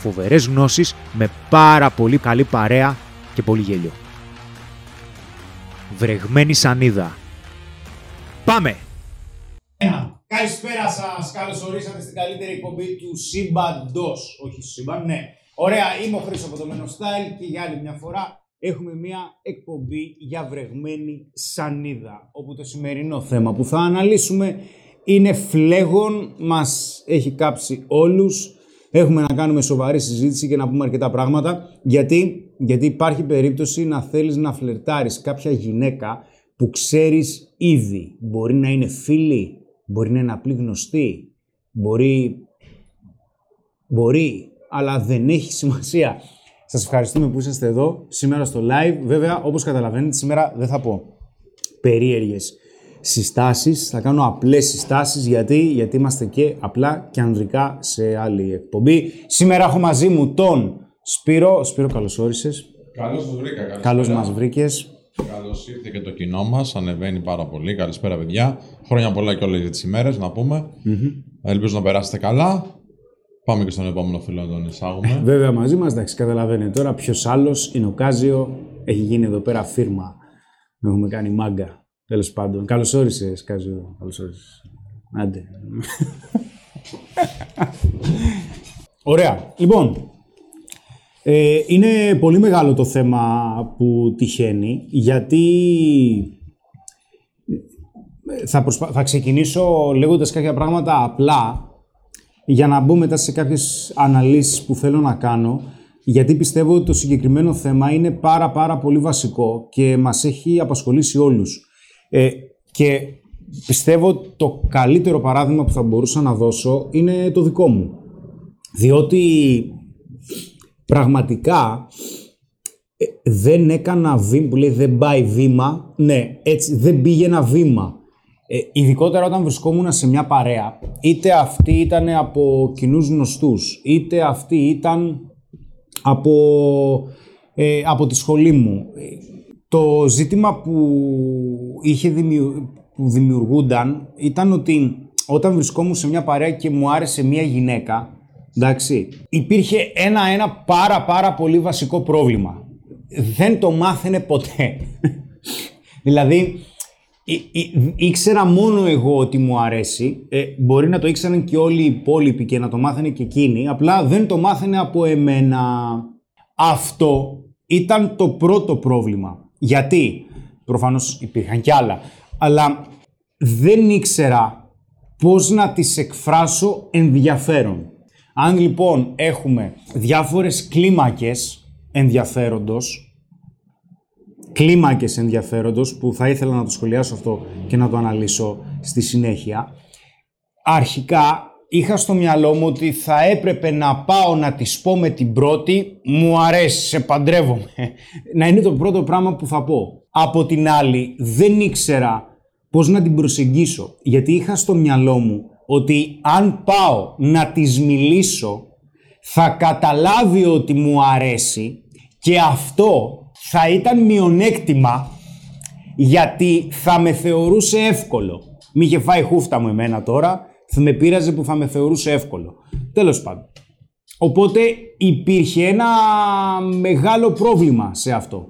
φοβερές γνώσεις με πάρα πολύ καλή παρέα και πολύ γέλιο. Βρεγμένη σανίδα. Πάμε! Καλησπέρα σας. Καλώς ορίσατε στην καλύτερη εκπομπή του Σύμπαντος. Όχι Σύμπαν, ναι. Ωραία, είμαι ο Χρήστος από το Μένο Style και για άλλη μια φορά έχουμε μια εκπομπή για βρεγμένη σανίδα. Όπου το σημερινό θέμα που θα αναλύσουμε είναι φλέγον, μας έχει κάψει όλους. Έχουμε να κάνουμε σοβαρή συζήτηση και να πούμε αρκετά πράγματα. Γιατί, γιατί υπάρχει περίπτωση να θέλεις να φλερτάρεις κάποια γυναίκα που ξέρεις ήδη. Μπορεί να είναι φίλη, μπορεί να είναι απλή γνωστή, μπορεί... Μπορεί, αλλά δεν έχει σημασία. Σας ευχαριστούμε που είσαστε εδώ σήμερα στο live. Βέβαια, όπως καταλαβαίνετε, σήμερα δεν θα πω περίεργες συστάσεις. Θα κάνω απλές συστάσεις γιατί, γιατί είμαστε και απλά και ανδρικά σε άλλη εκπομπή. Σήμερα έχω μαζί μου τον Σπύρο. Σπύρο, καλώς όρισες. Καλώς σας βρήκα. Καλώς μας βρήκες. Καλώς ήρθε και το κοινό μας. Ανεβαίνει πάρα πολύ. Καλησπέρα, παιδιά. Χρόνια πολλά και όλες τις ημέρες, να πούμε. Ελπίζω να περάσετε καλά. Πάμε και στον επόμενο φίλο να τον εισάγουμε. Βέβαια μαζί μας, εντάξει, καταλαβαίνετε τώρα ποιος άλλος είναι ο Κάζιο. Έχει γίνει εδώ πέρα φίρμα. Έχουμε κάνει μάγκα. Τέλος πάντων. Καλώς όρισες, Κάζο. Καλώς όρισες. Άντε. Ωραία. Λοιπόν, ε, είναι πολύ μεγάλο το θέμα που τυχαίνει, γιατί θα, θα ξεκινήσω λέγοντας κάποια πράγματα απλά, για να μπω μετά σε κάποιες αναλύσεις που θέλω να κάνω, γιατί πιστεύω ότι το συγκεκριμένο θέμα είναι πάρα πάρα πολύ βασικό και μας έχει απασχολήσει όλους. Ε, και πιστεύω το καλύτερο παράδειγμα που θα μπορούσα να δώσω είναι το δικό μου. Διότι πραγματικά ε, δεν έκανα βήμα, που λέει δεν πάει βήμα, ναι, έτσι δεν πήγε ένα βήμα. Ε, ειδικότερα όταν βρισκόμουν σε μια παρέα, είτε αυτή ήταν από κοινούς γνωστούς, είτε αυτή ήταν από, ε, από τη σχολή μου. Το ζήτημα που, είχε που δημιουργούνταν ήταν ότι όταν βρισκόμουν σε μια παρέα και μου άρεσε μια γυναίκα, εντάξει, υπήρχε ένα-ένα πάρα πάρα πολύ βασικό πρόβλημα. Δεν το μάθαινε ποτέ. δηλαδή, ήξερα μόνο εγώ ότι μου αρέσει. Ε, μπορεί να το ήξεραν και όλοι οι υπόλοιποι και να το μάθαινε και εκείνοι. Απλά δεν το μάθαινε από εμένα. Αυτό ήταν το πρώτο πρόβλημα. Γιατί, προφανώς υπήρχαν κι άλλα, αλλά δεν ήξερα πώς να τις εκφράσω ενδιαφέρον. Αν λοιπόν έχουμε διάφορες κλίμακες ενδιαφέροντος, κλίμακες ενδιαφέροντος, που θα ήθελα να το σχολιάσω αυτό και να το αναλύσω στη συνέχεια, αρχικά είχα στο μυαλό μου ότι θα έπρεπε να πάω να τη πω με την πρώτη «Μου αρέσει, σε παντρεύομαι». Να είναι το πρώτο πράγμα που θα πω. Από την άλλη, δεν ήξερα πώς να την προσεγγίσω, γιατί είχα στο μυαλό μου ότι αν πάω να της μιλήσω, θα καταλάβει ότι μου αρέσει και αυτό θα ήταν μειονέκτημα γιατί θα με θεωρούσε εύκολο. Μη είχε φάει χούφτα μου εμένα τώρα θα με πείραζε που θα με θεωρούσε εύκολο. Τέλος πάντων. Οπότε υπήρχε ένα μεγάλο πρόβλημα σε αυτό.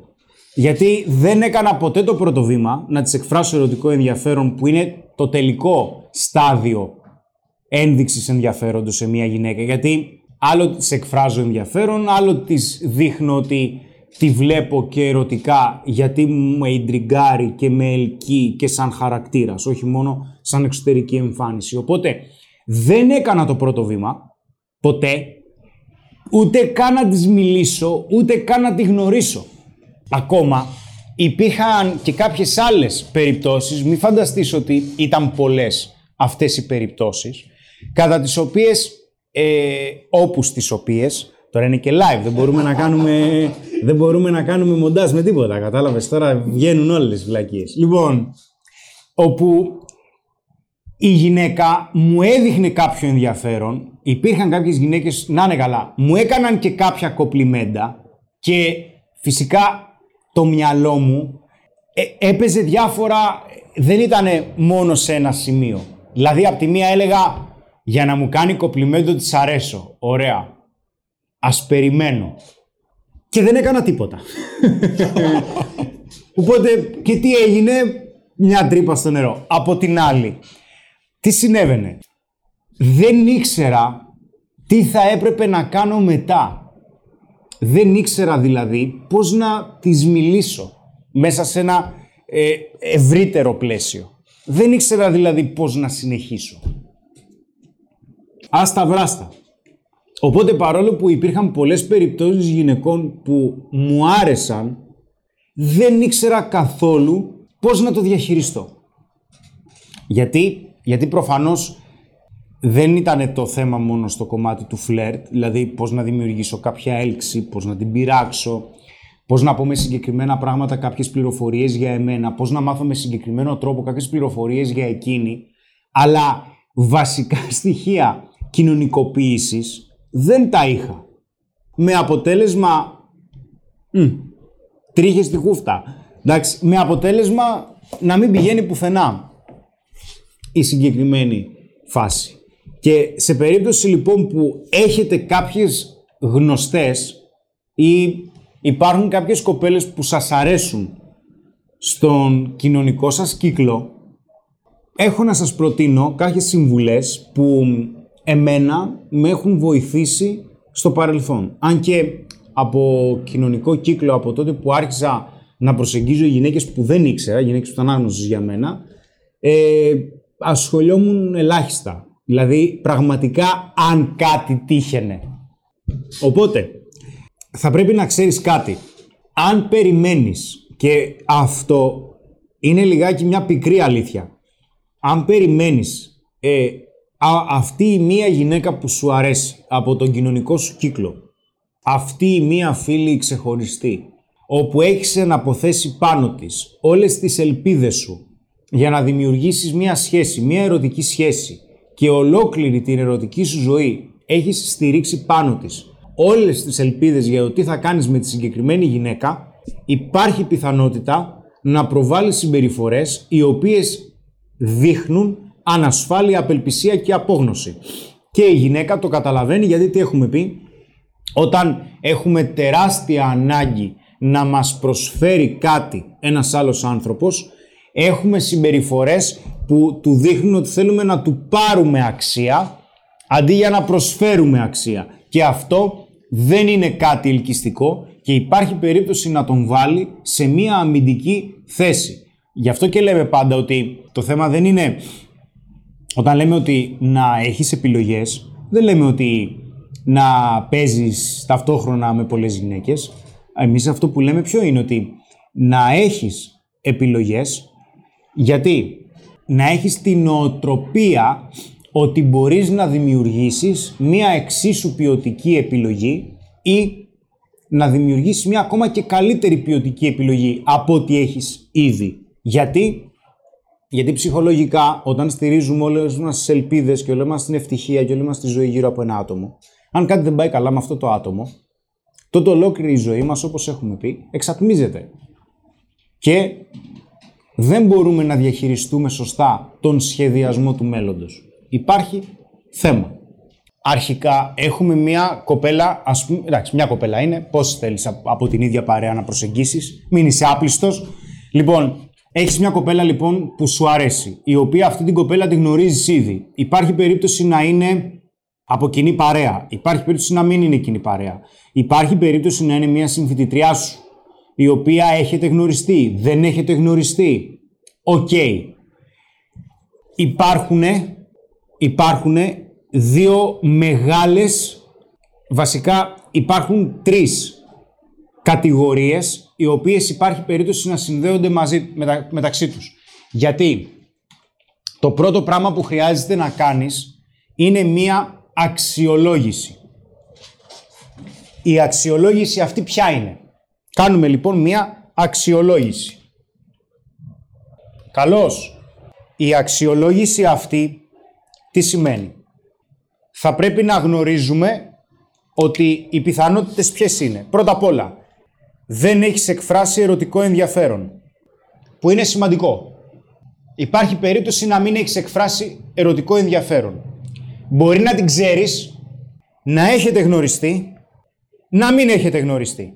Γιατί δεν έκανα ποτέ το πρώτο βήμα να της εκφράσω ερωτικό ενδιαφέρον που είναι το τελικό στάδιο ένδειξης ενδιαφέροντος σε μια γυναίκα. Γιατί άλλο της εκφράζω ενδιαφέρον, άλλο της δείχνω ότι τη βλέπω και ερωτικά γιατί με ιντριγκάρει και με ελκύει και σαν χαρακτήρας, όχι μόνο σαν εξωτερική εμφάνιση. Οπότε δεν έκανα το πρώτο βήμα, ποτέ, ούτε καν να της μιλήσω, ούτε καν να τη γνωρίσω. Ακόμα υπήρχαν και κάποιες άλλες περιπτώσεις, μη φανταστείς ότι ήταν πολλές αυτές οι περιπτώσεις, κατά τις οποίες, ε, όπους στις οποίες, τώρα είναι και live, δεν μπορούμε να κάνουμε, δεν μπορούμε να κάνουμε μοντάζ με τίποτα, κατάλαβες, τώρα βγαίνουν όλες τις βλακίες. Λοιπόν, όπου η γυναίκα μου έδειχνε κάποιο ενδιαφέρον, υπήρχαν κάποιες γυναίκες, να είναι καλά, μου έκαναν και κάποια κοπλιμέντα και φυσικά το μυαλό μου ε, έπαιζε διάφορα, δεν ήταν μόνο σε ένα σημείο. Δηλαδή, από τη μία έλεγα, για να μου κάνει κοπλιμέντο της αρέσω. Ωραία. Ας περιμένω. Και δεν έκανα τίποτα. Οπότε, και τι έγινε, μια τρύπα στο νερό. Από την άλλη, τι συνέβαινε; Δεν ήξερα τι θα έπρεπε να κάνω μετά. Δεν ήξερα δηλαδή πώς να τις μιλήσω μέσα σε ένα ε, ευρύτερο πλαίσιο. Δεν ήξερα δηλαδή πώς να συνεχίσω. Άστα βράστα. Οπότε παρόλο που υπήρχαν πολλές περιπτώσεις γυναικών που μου άρεσαν, δεν ήξερα καθόλου πώς να το διαχειριστώ. Γιατί, γιατί προφανώς δεν ήταν το θέμα μόνο στο κομμάτι του φλερτ, δηλαδή πώς να δημιουργήσω κάποια έλξη, πώς να την πειράξω, πώς να πω με συγκεκριμένα πράγματα κάποιες πληροφορίες για εμένα, πώς να μάθω με συγκεκριμένο τρόπο κάποιες πληροφορίες για εκείνη, αλλά βασικά στοιχεία κοινωνικοποίησης δεν τα είχα. Με αποτέλεσμα... Μ, τρίχες στη χούφτα. Εντάξει, με αποτέλεσμα να μην πηγαίνει πουθενά η συγκεκριμένη φάση. Και σε περίπτωση λοιπόν που έχετε κάποιες γνωστές ή υπάρχουν κάποιες κοπέλες που σας αρέσουν στον κοινωνικό σας κύκλο, έχω να σας προτείνω κάποιες συμβουλές που εμένα με έχουν βοηθήσει στο παρελθόν. Αν και από κοινωνικό κύκλο, από τότε που άρχισα να προσεγγίζω γυναίκες που δεν ήξερα, γυναίκες που ήταν άγνωστες για μένα, ε, ασχολιόμουν ελάχιστα Δηλαδή, πραγματικά, αν κάτι τύχαινε. Οπότε, θα πρέπει να ξέρεις κάτι. Αν περιμένεις, και αυτό είναι λιγάκι μια πικρή αλήθεια. Αν περιμένεις ε, αυτή η μία γυναίκα που σου αρέσει από τον κοινωνικό σου κύκλο, αυτή η μία φίλη ξεχωριστή, όπου έχεις εναποθέσει πάνω της όλες τις ελπίδες σου για να δημιουργήσεις μία σχέση, μία ερωτική σχέση, και ολόκληρη την ερωτική σου ζωή έχεις στηρίξει πάνω της όλες τις ελπίδες για το τι θα κάνεις με τη συγκεκριμένη γυναίκα, υπάρχει πιθανότητα να προβάλλεις συμπεριφορές οι οποίες δείχνουν ανασφάλεια, απελπισία και απόγνωση. Και η γυναίκα το καταλαβαίνει γιατί τι έχουμε πει, όταν έχουμε τεράστια ανάγκη να μας προσφέρει κάτι ένας άλλος άνθρωπος, έχουμε συμπεριφορές που του δείχνουν ότι θέλουμε να του πάρουμε αξία αντί για να προσφέρουμε αξία. Και αυτό δεν είναι κάτι ελκυστικό και υπάρχει περίπτωση να τον βάλει σε μία αμυντική θέση. Γι' αυτό και λέμε πάντα ότι το θέμα δεν είναι όταν λέμε ότι να έχεις επιλογές, δεν λέμε ότι να παίζεις ταυτόχρονα με πολλές γυναίκες. Εμείς αυτό που λέμε ποιο είναι ότι να έχεις επιλογές γιατί; Να έχεις την νοοτροπία ότι μπορείς να δημιουργήσεις μία εξίσου ποιοτική επιλογή ή να δημιουργήσεις μία ακόμα και καλύτερη ποιοτική επιλογή από ό,τι έχεις ήδη. Γιατί; Γιατί ψυχολογικά όταν στηρίζουμε όλες μας τις ελπίδες και όλη μας την ευτυχία και όλη μας τη ζωή γύρω από ένα άτομο, αν κάτι δεν πάει καλά με αυτό το άτομο, τότε ολόκληρη η ζωή μας, όπως έχουμε πει, εξατμίζεται. Και δεν μπορούμε να διαχειριστούμε σωστά τον σχεδιασμό του μέλλοντος. Υπάρχει θέμα. Αρχικά έχουμε μια κοπέλα, ας πούμε, εντάξει, μια κοπέλα είναι, πώς θέλεις από την ίδια παρέα να προσεγγίσεις, μην είσαι άπλιστος. Λοιπόν, έχεις μια κοπέλα λοιπόν που σου αρέσει, η οποία αυτή την κοπέλα την γνωρίζεις ήδη. Υπάρχει περίπτωση να είναι από κοινή παρέα. Υπάρχει περίπτωση να μην είναι κοινή παρέα. Υπάρχει περίπτωση να είναι μια συμφιτητριά σου η οποία έχετε γνωριστεί, δεν έχετε γνωριστεί. Ok. Okay. Υπάρχουν, δύο μεγάλες, βασικά υπάρχουν τρεις κατηγορίες οι οποίες υπάρχει περίπτωση να συνδέονται μαζί, μεταξύ τους. Γιατί το πρώτο πράγμα που χρειάζεται να κάνεις είναι μία αξιολόγηση. Η αξιολόγηση αυτή ποια είναι; Κάνουμε λοιπόν μία αξιολόγηση. Καλώς. Η αξιολόγηση αυτή τι σημαίνει; Θα πρέπει να γνωρίζουμε ότι οι πιθανότητες ποιες είναι. Πρώτα απ' όλα, δεν έχεις εκφράσει ερωτικό ενδιαφέρον. Που είναι σημαντικό. Υπάρχει περίπτωση να μην έχεις εκφράσει ερωτικό ενδιαφέρον. Μπορεί να την ξέρεις, να έχετε γνωριστεί, να μην έχετε γνωριστεί.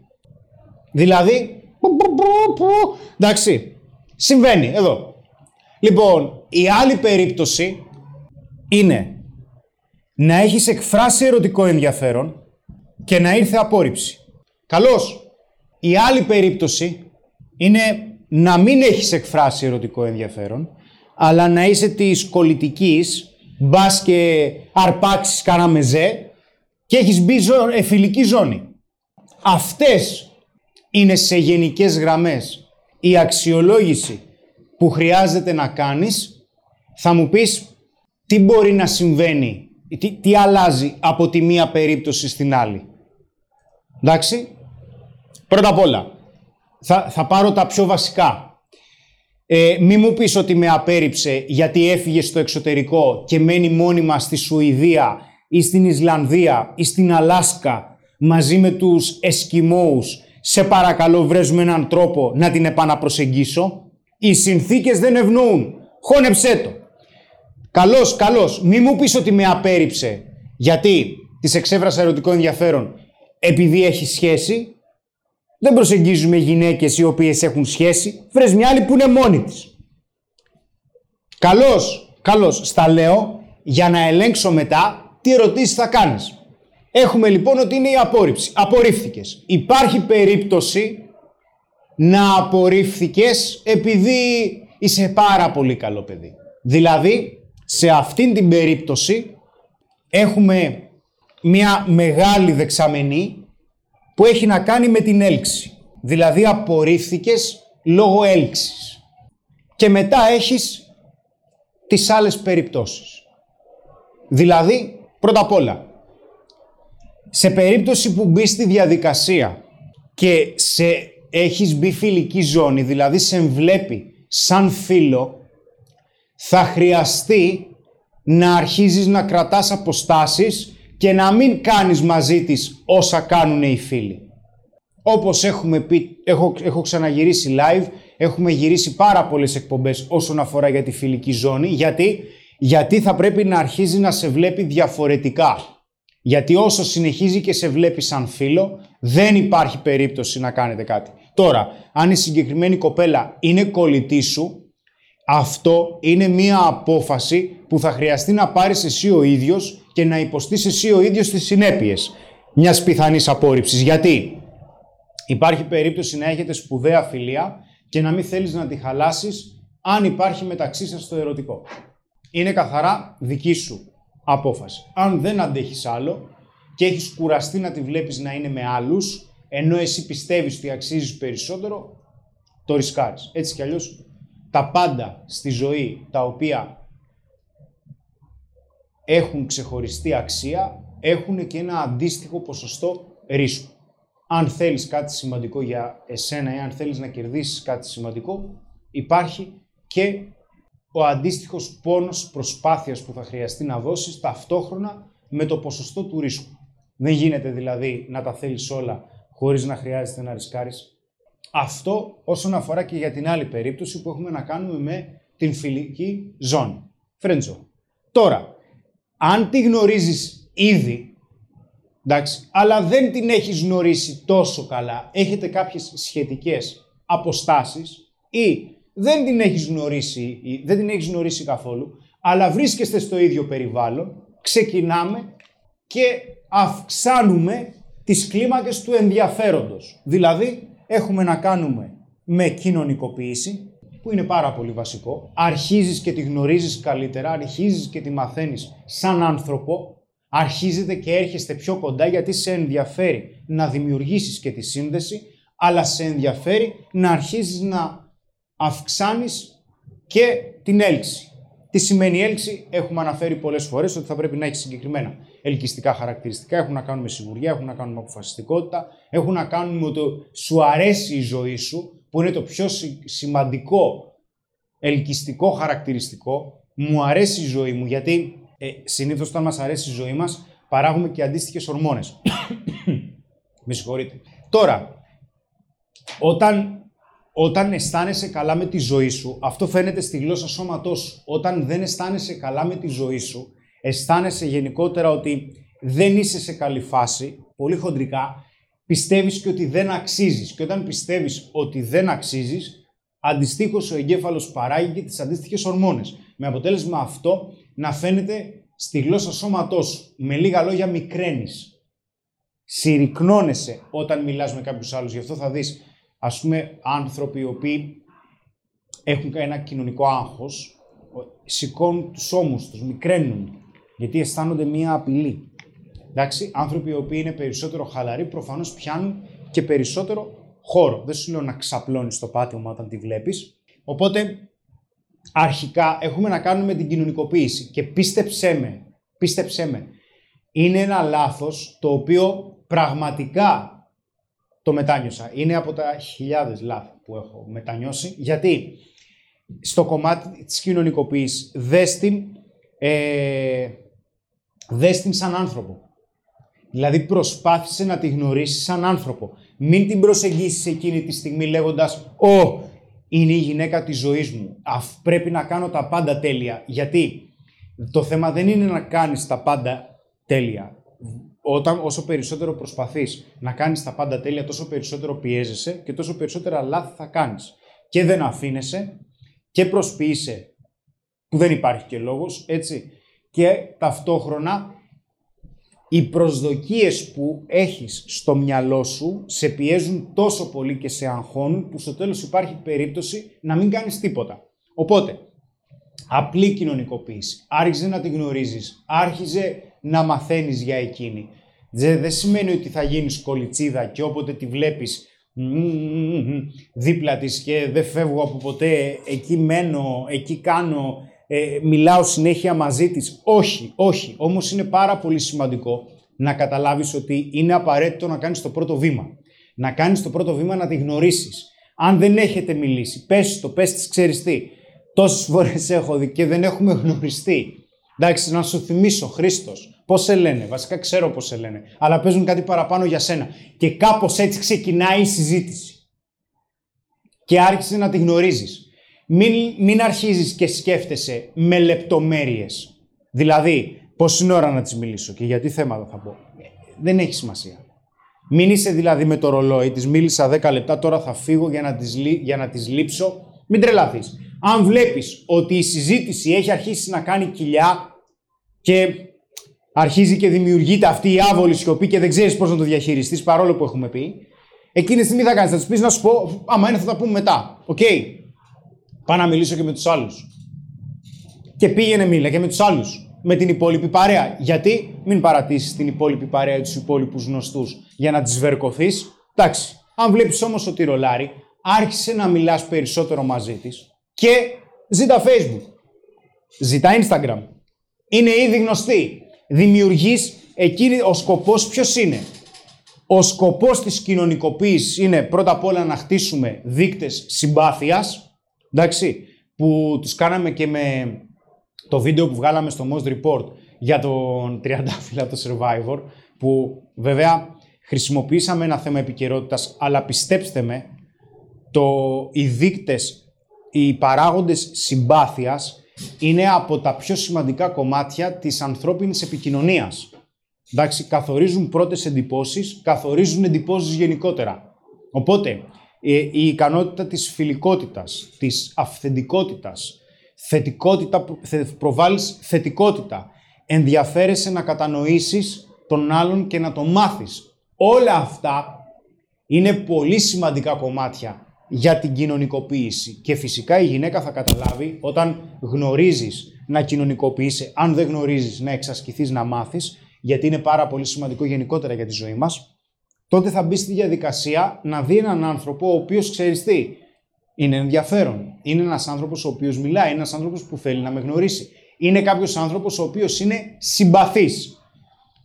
Δηλαδή, εντάξει, συμβαίνει εδώ. Λοιπόν, η άλλη περίπτωση είναι να έχεις εκφράσει ερωτικό ενδιαφέρον και να ήρθε απόρριψη. Καλώς. Η άλλη περίπτωση είναι να μην έχεις εκφράσει ερωτικό ενδιαφέρον, αλλά να είσαι της κολλητικής, μπας και αρπάξεις κάνα μεζέ και έχεις μπει ζω, εφηλική ζώνη. Αυτές είναι σε γενικές γραμμές η αξιολόγηση που χρειάζεται να κάνεις. Θα μου πεις τι μπορεί να συμβαίνει, τι, τι αλλάζει από τη μία περίπτωση στην άλλη. Εντάξει. Πρώτα απ' όλα, θα, θα πάρω τα πιο βασικά. Ε, μη μου πεις ότι με απέρριψε γιατί έφυγε στο εξωτερικό και μένει μόνιμα στη Σουηδία ή στην Ισλανδία ή στην Αλάσκα μαζί με τους Εσκιμώους. Σε παρακαλώ βρες με έναν τρόπο να την επαναπροσεγγίσω. Οι συνθήκες δεν ευνοούν. Χώνεψέ το. Καλώς, καλώς. Μη μου πεις ότι με απέρριψε γιατί της εξέφρασα ερωτικό ενδιαφέρον επειδή έχει σχέση δεν προσεγγίζουμε γυναίκες οι οποίες έχουν σχέση. Βρες μια άλλη που είναι μόνη της. Καλώς, καλώς. Στα λέω για να ελέγξω μετά τι ερωτήσεις θα κάνεις. Έχουμε λοιπόν ότι είναι η απόρριψη. Απορρίφθηκες. Υπάρχει περίπτωση να απορρίφθηκες επειδή είσαι πάρα πολύ καλό παιδί. Δηλαδή, σε αυτήν την περίπτωση έχουμε μια μεγάλη δεξαμενή που έχει να κάνει με την έλξη. Δηλαδή απορρίφθηκες λόγω έλξης. Και μετά έχεις τις άλλες περιπτώσεις. Δηλαδή, πρώτα απ' όλα, σε περίπτωση που μπεις στη διαδικασία και σε έχεις μπει φιλική ζώνη, δηλαδή σε βλέπει σαν φίλο, θα χρειαστεί να αρχίζεις να κρατάς αποστάσεις και να μην κάνεις μαζί της όσα κάνουν οι φίλοι. Όπως έχουμε πει, έχω, έχω ξαναγυρίσει live, έχουμε γυρίσει πάρα πολλές εκπομπές όσον αφορά για τη φιλική ζώνη. Γιατί, γιατί θα πρέπει να αρχίζει να σε βλέπει διαφορετικά. Γιατί όσο συνεχίζει και σε βλέπει σαν φίλο, δεν υπάρχει περίπτωση να κάνετε κάτι. Τώρα, αν η συγκεκριμένη κοπέλα είναι κολλητή σου, αυτό είναι μία απόφαση που θα χρειαστεί να πάρεις εσύ ο ίδιος και να υποστείς εσύ ο ίδιος τις συνέπειες μιας πιθανής απόρριψης. Γιατί υπάρχει περίπτωση να έχετε σπουδαία φιλία και να μην θέλεις να τη χαλάσεις αν υπάρχει μεταξύ σας το ερωτικό. Είναι καθαρά δική σου απόφαση. Αν δεν αντέχεις άλλο και έχεις κουραστεί να τη βλέπεις να είναι με άλλους, ενώ εσύ πιστεύεις ότι αξίζεις περισσότερο, το ρισκάρεις. Έτσι κι αλλιώς τα πάντα στη ζωή τα οποία έχουν ξεχωριστή αξία, έχουν και ένα αντίστοιχο ποσοστό ρίσκου. Αν θέλεις κάτι σημαντικό για εσένα ή αν θέλεις να κερδίσεις κάτι σημαντικό, υπάρχει και ο αντίστοιχος πόνος προσπάθειας που θα χρειαστεί να δώσεις ταυτόχρονα με το ποσοστό του ρίσκου. Δεν γίνεται δηλαδή να τα θέλεις όλα χωρίς να χρειάζεται να ρισκάρεις. Αυτό όσον αφορά και για την άλλη περίπτωση που έχουμε να κάνουμε με την φιλική ζώνη. Φρέντζο. Τώρα, αν τη γνωρίζεις ήδη, εντάξει, αλλά δεν την έχεις γνωρίσει τόσο καλά, έχετε κάποιες σχετικές αποστάσεις ή δεν την έχεις γνωρίσει, ή δεν την έχεις γνωρίσει καθόλου, αλλά βρίσκεστε στο ίδιο περιβάλλον, ξεκινάμε και αυξάνουμε τις κλίμακες του ενδιαφέροντος. Δηλαδή, έχουμε να κάνουμε με κοινωνικοποίηση, που είναι πάρα πολύ βασικό. Αρχίζεις και τη γνωρίζεις καλύτερα, αρχίζεις και τη μαθαίνεις σαν άνθρωπο, αρχίζετε και έρχεστε πιο κοντά γιατί σε ενδιαφέρει να δημιουργήσεις και τη σύνδεση, αλλά σε ενδιαφέρει να αρχίζεις να αυξάνεις και την έλξη. Τι σημαίνει έλξη, έχουμε αναφέρει πολλές φορές ότι θα πρέπει να έχεις συγκεκριμένα ελκυστικά χαρακτηριστικά. Έχουν να κάνουν με σιγουριά, έχουν να κάνουν με αποφασιστικότητα, έχουν να κάνουν με το σου αρέσει η ζωή σου, που είναι το πιο σημαντικό ελκυστικό χαρακτηριστικό. Μου αρέσει η ζωή μου, γιατί ε, συνήθως όταν μας αρέσει η ζωή μας, παράγουμε και αντίστοιχες ορμόνες. με συγχωρείτε. Τώρα, όταν όταν αισθάνεσαι καλά με τη ζωή σου, αυτό φαίνεται στη γλώσσα σώματός σου. Όταν δεν αισθάνεσαι καλά με τη ζωή σου, αισθάνεσαι γενικότερα ότι δεν είσαι σε καλή φάση, πολύ χοντρικά, πιστεύεις και ότι δεν αξίζεις. Και όταν πιστεύεις ότι δεν αξίζεις, αντιστοίχως ο εγκέφαλος παράγει και τις αντίστοιχες ορμόνες. Με αποτέλεσμα αυτό να φαίνεται στη γλώσσα σώματός σου. Με λίγα λόγια μικραίνεις. Συρρυκνώνεσαι όταν μιλάς με κάποιους άλλους. Γι' αυτό θα δεις ας πούμε, άνθρωποι οι οποίοι έχουν ένα κοινωνικό άγχος, σηκώνουν τους ώμους τους, μικραίνουν, γιατί αισθάνονται μία απειλή. Εντάξει, άνθρωποι οι οποίοι είναι περισσότερο χαλαροί, προφανώς πιάνουν και περισσότερο χώρο. Δεν σου λέω να ξαπλώνεις το πάτημα όταν τη βλέπεις. Οπότε, αρχικά έχουμε να κάνουμε με την κοινωνικοποίηση και πίστεψέ με, πίστεψέ με, είναι ένα λάθος το οποίο πραγματικά το μετάνιωσα. Είναι από τα χιλιάδες λάθη που έχω μετανιώσει. Γιατί στο κομμάτι της κοινωνικοποίησης δες την, ε, σαν άνθρωπο. Δηλαδή προσπάθησε να τη γνωρίσεις σαν άνθρωπο. Μην την προσεγγίσεις εκείνη τη στιγμή λέγοντας «Ω, είναι η γυναίκα της ζωής μου. Αφ, πρέπει να κάνω τα πάντα τέλεια». Γιατί το θέμα δεν είναι να κάνεις τα πάντα τέλεια όταν, όσο περισσότερο προσπαθείς να κάνεις τα πάντα τέλεια, τόσο περισσότερο πιέζεσαι και τόσο περισσότερα λάθη θα κάνεις. Και δεν αφήνεσαι και προσποιείσαι, που δεν υπάρχει και λόγος, έτσι. Και ταυτόχρονα οι προσδοκίες που έχεις στο μυαλό σου σε πιέζουν τόσο πολύ και σε αγχώνουν που στο τέλος υπάρχει περίπτωση να μην κάνεις τίποτα. Οπότε, απλή κοινωνικοποίηση. Άρχιζε να τη γνωρίζεις. Άρχιζε να μαθαίνεις για εκείνη. Δεν σημαίνει ότι θα γίνεις κολιτσίδα και όποτε τη βλέπεις δίπλα της και δεν φεύγω από ποτέ, εκεί μένω, εκεί κάνω, ε, μιλάω συνέχεια μαζί της. Όχι, όχι. Όμως είναι πάρα πολύ σημαντικό να καταλάβεις ότι είναι απαραίτητο να κάνεις το πρώτο βήμα. Να κάνεις το πρώτο βήμα να τη γνωρίσεις. Αν δεν έχετε μιλήσει, πες το, πες της ξέρεις τι. Τόσες φορές έχω δει και δεν έχουμε γνωριστεί. Εντάξει, να σου θυμίσω, Χρήστος, Πώς σε λένε, βασικά ξέρω πώς σε λένε, αλλά παίζουν κάτι παραπάνω για σένα. Και κάπως έτσι ξεκινάει η συζήτηση. Και άρχισε να τη γνωρίζεις. Μην, μην αρχίζεις και σκέφτεσαι με λεπτομέρειες. Δηλαδή, πόση ώρα να της μιλήσω και γιατί θέματα θα πω. Δεν έχει σημασία. Μην είσαι δηλαδή με το ρολόι, της μίλησα 10 λεπτά, τώρα θα φύγω για να της, για να της λείψω. Μην τρελαθείς. Αν βλέπεις ότι η συζήτηση έχει αρχίσει να κάνει κοιλιά και αρχίζει και δημιουργείται αυτή η άβολη σιωπή και δεν ξέρεις πώς να το διαχειριστείς, παρόλο που έχουμε πει. Εκείνη τη στιγμή θα κάνεις, θα του πεις να σου πω, άμα είναι θα τα πούμε μετά. OK. Okay. Πάω να μιλήσω και με τους άλλους. Και πήγαινε μίλα και με τους άλλους. Με την υπόλοιπη παρέα. Γιατί μην παρατήσεις την υπόλοιπη παρέα ή τους υπόλοιπους γνωστούς για να της βερκωθείς. Εντάξει. Αν βλέπεις όμως ότι ρολάρι, άρχισε να μιλάς περισσότερο μαζί της και ζήτα Facebook. Ζητά Instagram. Είναι ήδη γνωστή δημιουργείς εκείνη, ο σκοπός ποιος είναι. Ο σκοπός της κοινωνικοποίησης είναι πρώτα απ' όλα να χτίσουμε δείκτες συμπάθειας, εντάξει, που τους κάναμε και με το βίντεο που βγάλαμε στο Most Report για τον 30 το Survivor, που βέβαια χρησιμοποιήσαμε ένα θέμα επικαιρότητας, αλλά πιστέψτε με, το, οι δείκτες, οι παράγοντες συμπάθειας είναι από τα πιο σημαντικά κομμάτια της ανθρώπινης επικοινωνίας. Εντάξει, καθορίζουν πρώτες εντυπώσεις, καθορίζουν εντυπώσεις γενικότερα. Οπότε, ε, η ικανότητα της φιλικότητας, της αυθεντικότητας, θετικότητα, προβάλλεις θετικότητα, ενδιαφέρεσαι να κατανοήσεις τον άλλον και να τον μάθεις. Όλα αυτά είναι πολύ σημαντικά κομμάτια για την κοινωνικοποίηση. Και φυσικά η γυναίκα θα καταλάβει όταν γνωρίζεις να κοινωνικοποιήσει, αν δεν γνωρίζεις να εξασκηθείς, να μάθεις, γιατί είναι πάρα πολύ σημαντικό γενικότερα για τη ζωή μας, τότε θα μπει στη διαδικασία να δει έναν άνθρωπο ο οποίος ξέρεις τι, είναι ενδιαφέρον. Είναι ένας άνθρωπος ο οποίος μιλάει, είναι ένας άνθρωπος που θέλει να με γνωρίσει. Είναι κάποιος άνθρωπος ο οποίος είναι συμπαθής.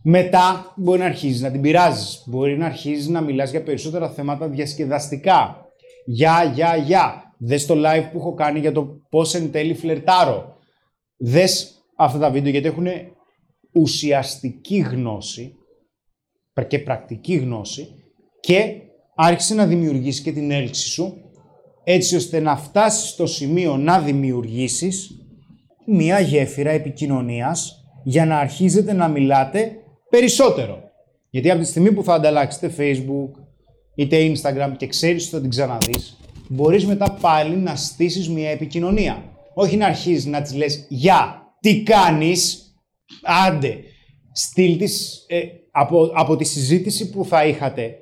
Μετά μπορεί να αρχίζεις να την πειράζεις. Μπορεί να αρχίζεις να μιλάς για περισσότερα θέματα διασκεδαστικά. Γεια, γεια, γεια. Δες το live που έχω κάνει για το πώς εν τέλει φλερτάρω. Δες αυτά τα βίντεο γιατί έχουν ουσιαστική γνώση και πρακτική γνώση και άρχισε να δημιουργήσει και την έλξη σου έτσι ώστε να φτάσεις στο σημείο να δημιουργήσεις μία γέφυρα επικοινωνίας για να αρχίζετε να μιλάτε περισσότερο. Γιατί από τη στιγμή που θα ανταλλάξετε Facebook είτε Instagram και ξέρεις ότι θα την ξαναδείς, μπορείς μετά πάλι να στήσεις μία επικοινωνία. Όχι να αρχίζεις να της λες «Γεια, τι κάνεις» Άντε, στείλ της, ε, από, από τη συζήτηση που θα είχατε,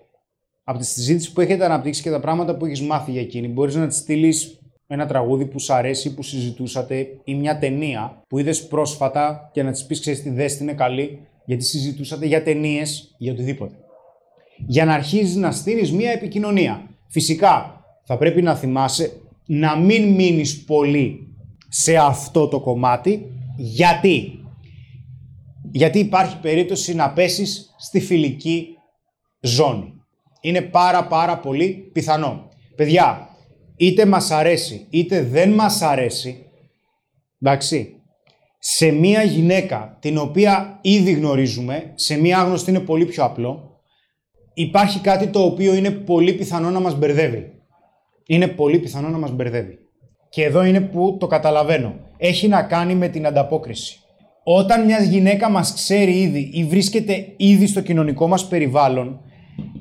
από τη συζήτηση που έχετε αναπτύξει και τα πράγματα που έχεις μάθει για εκείνη, μπορείς να τη στείλεις ένα τραγούδι που σου αρέσει, που συζητούσατε ή μια ταινία που είδες πρόσφατα και να της πεις: Ξέρεις τι δέστη είναι καλή, γιατί συζητούσατε για ταινίες, για οτιδήποτε. Για να αρχίζεις να στείλεις μια επικοινωνία. Φυσικά θα πρέπει να θυμάσαι να μην μείνεις πολύ σε αυτό το κομμάτι. Γιατί γιατί υπάρχει περίπτωση να πέσεις στη φιλική ζώνη. Είναι πάρα πάρα πολύ πιθανό. Παιδιά, είτε μας αρέσει είτε δεν μας αρέσει, εντάξει, σε μία γυναίκα την οποία ήδη γνωρίζουμε, σε μία άγνωστη είναι πολύ πιο απλό, υπάρχει κάτι το οποίο είναι πολύ πιθανό να μας μπερδεύει. Είναι πολύ πιθανό να μας μπερδεύει. Και εδώ είναι που το καταλαβαίνω. Έχει να κάνει με την ανταπόκριση. Όταν μιας γυναίκα μας ξέρει ήδη ή βρίσκεται ήδη στο κοινωνικό μας περιβάλλον,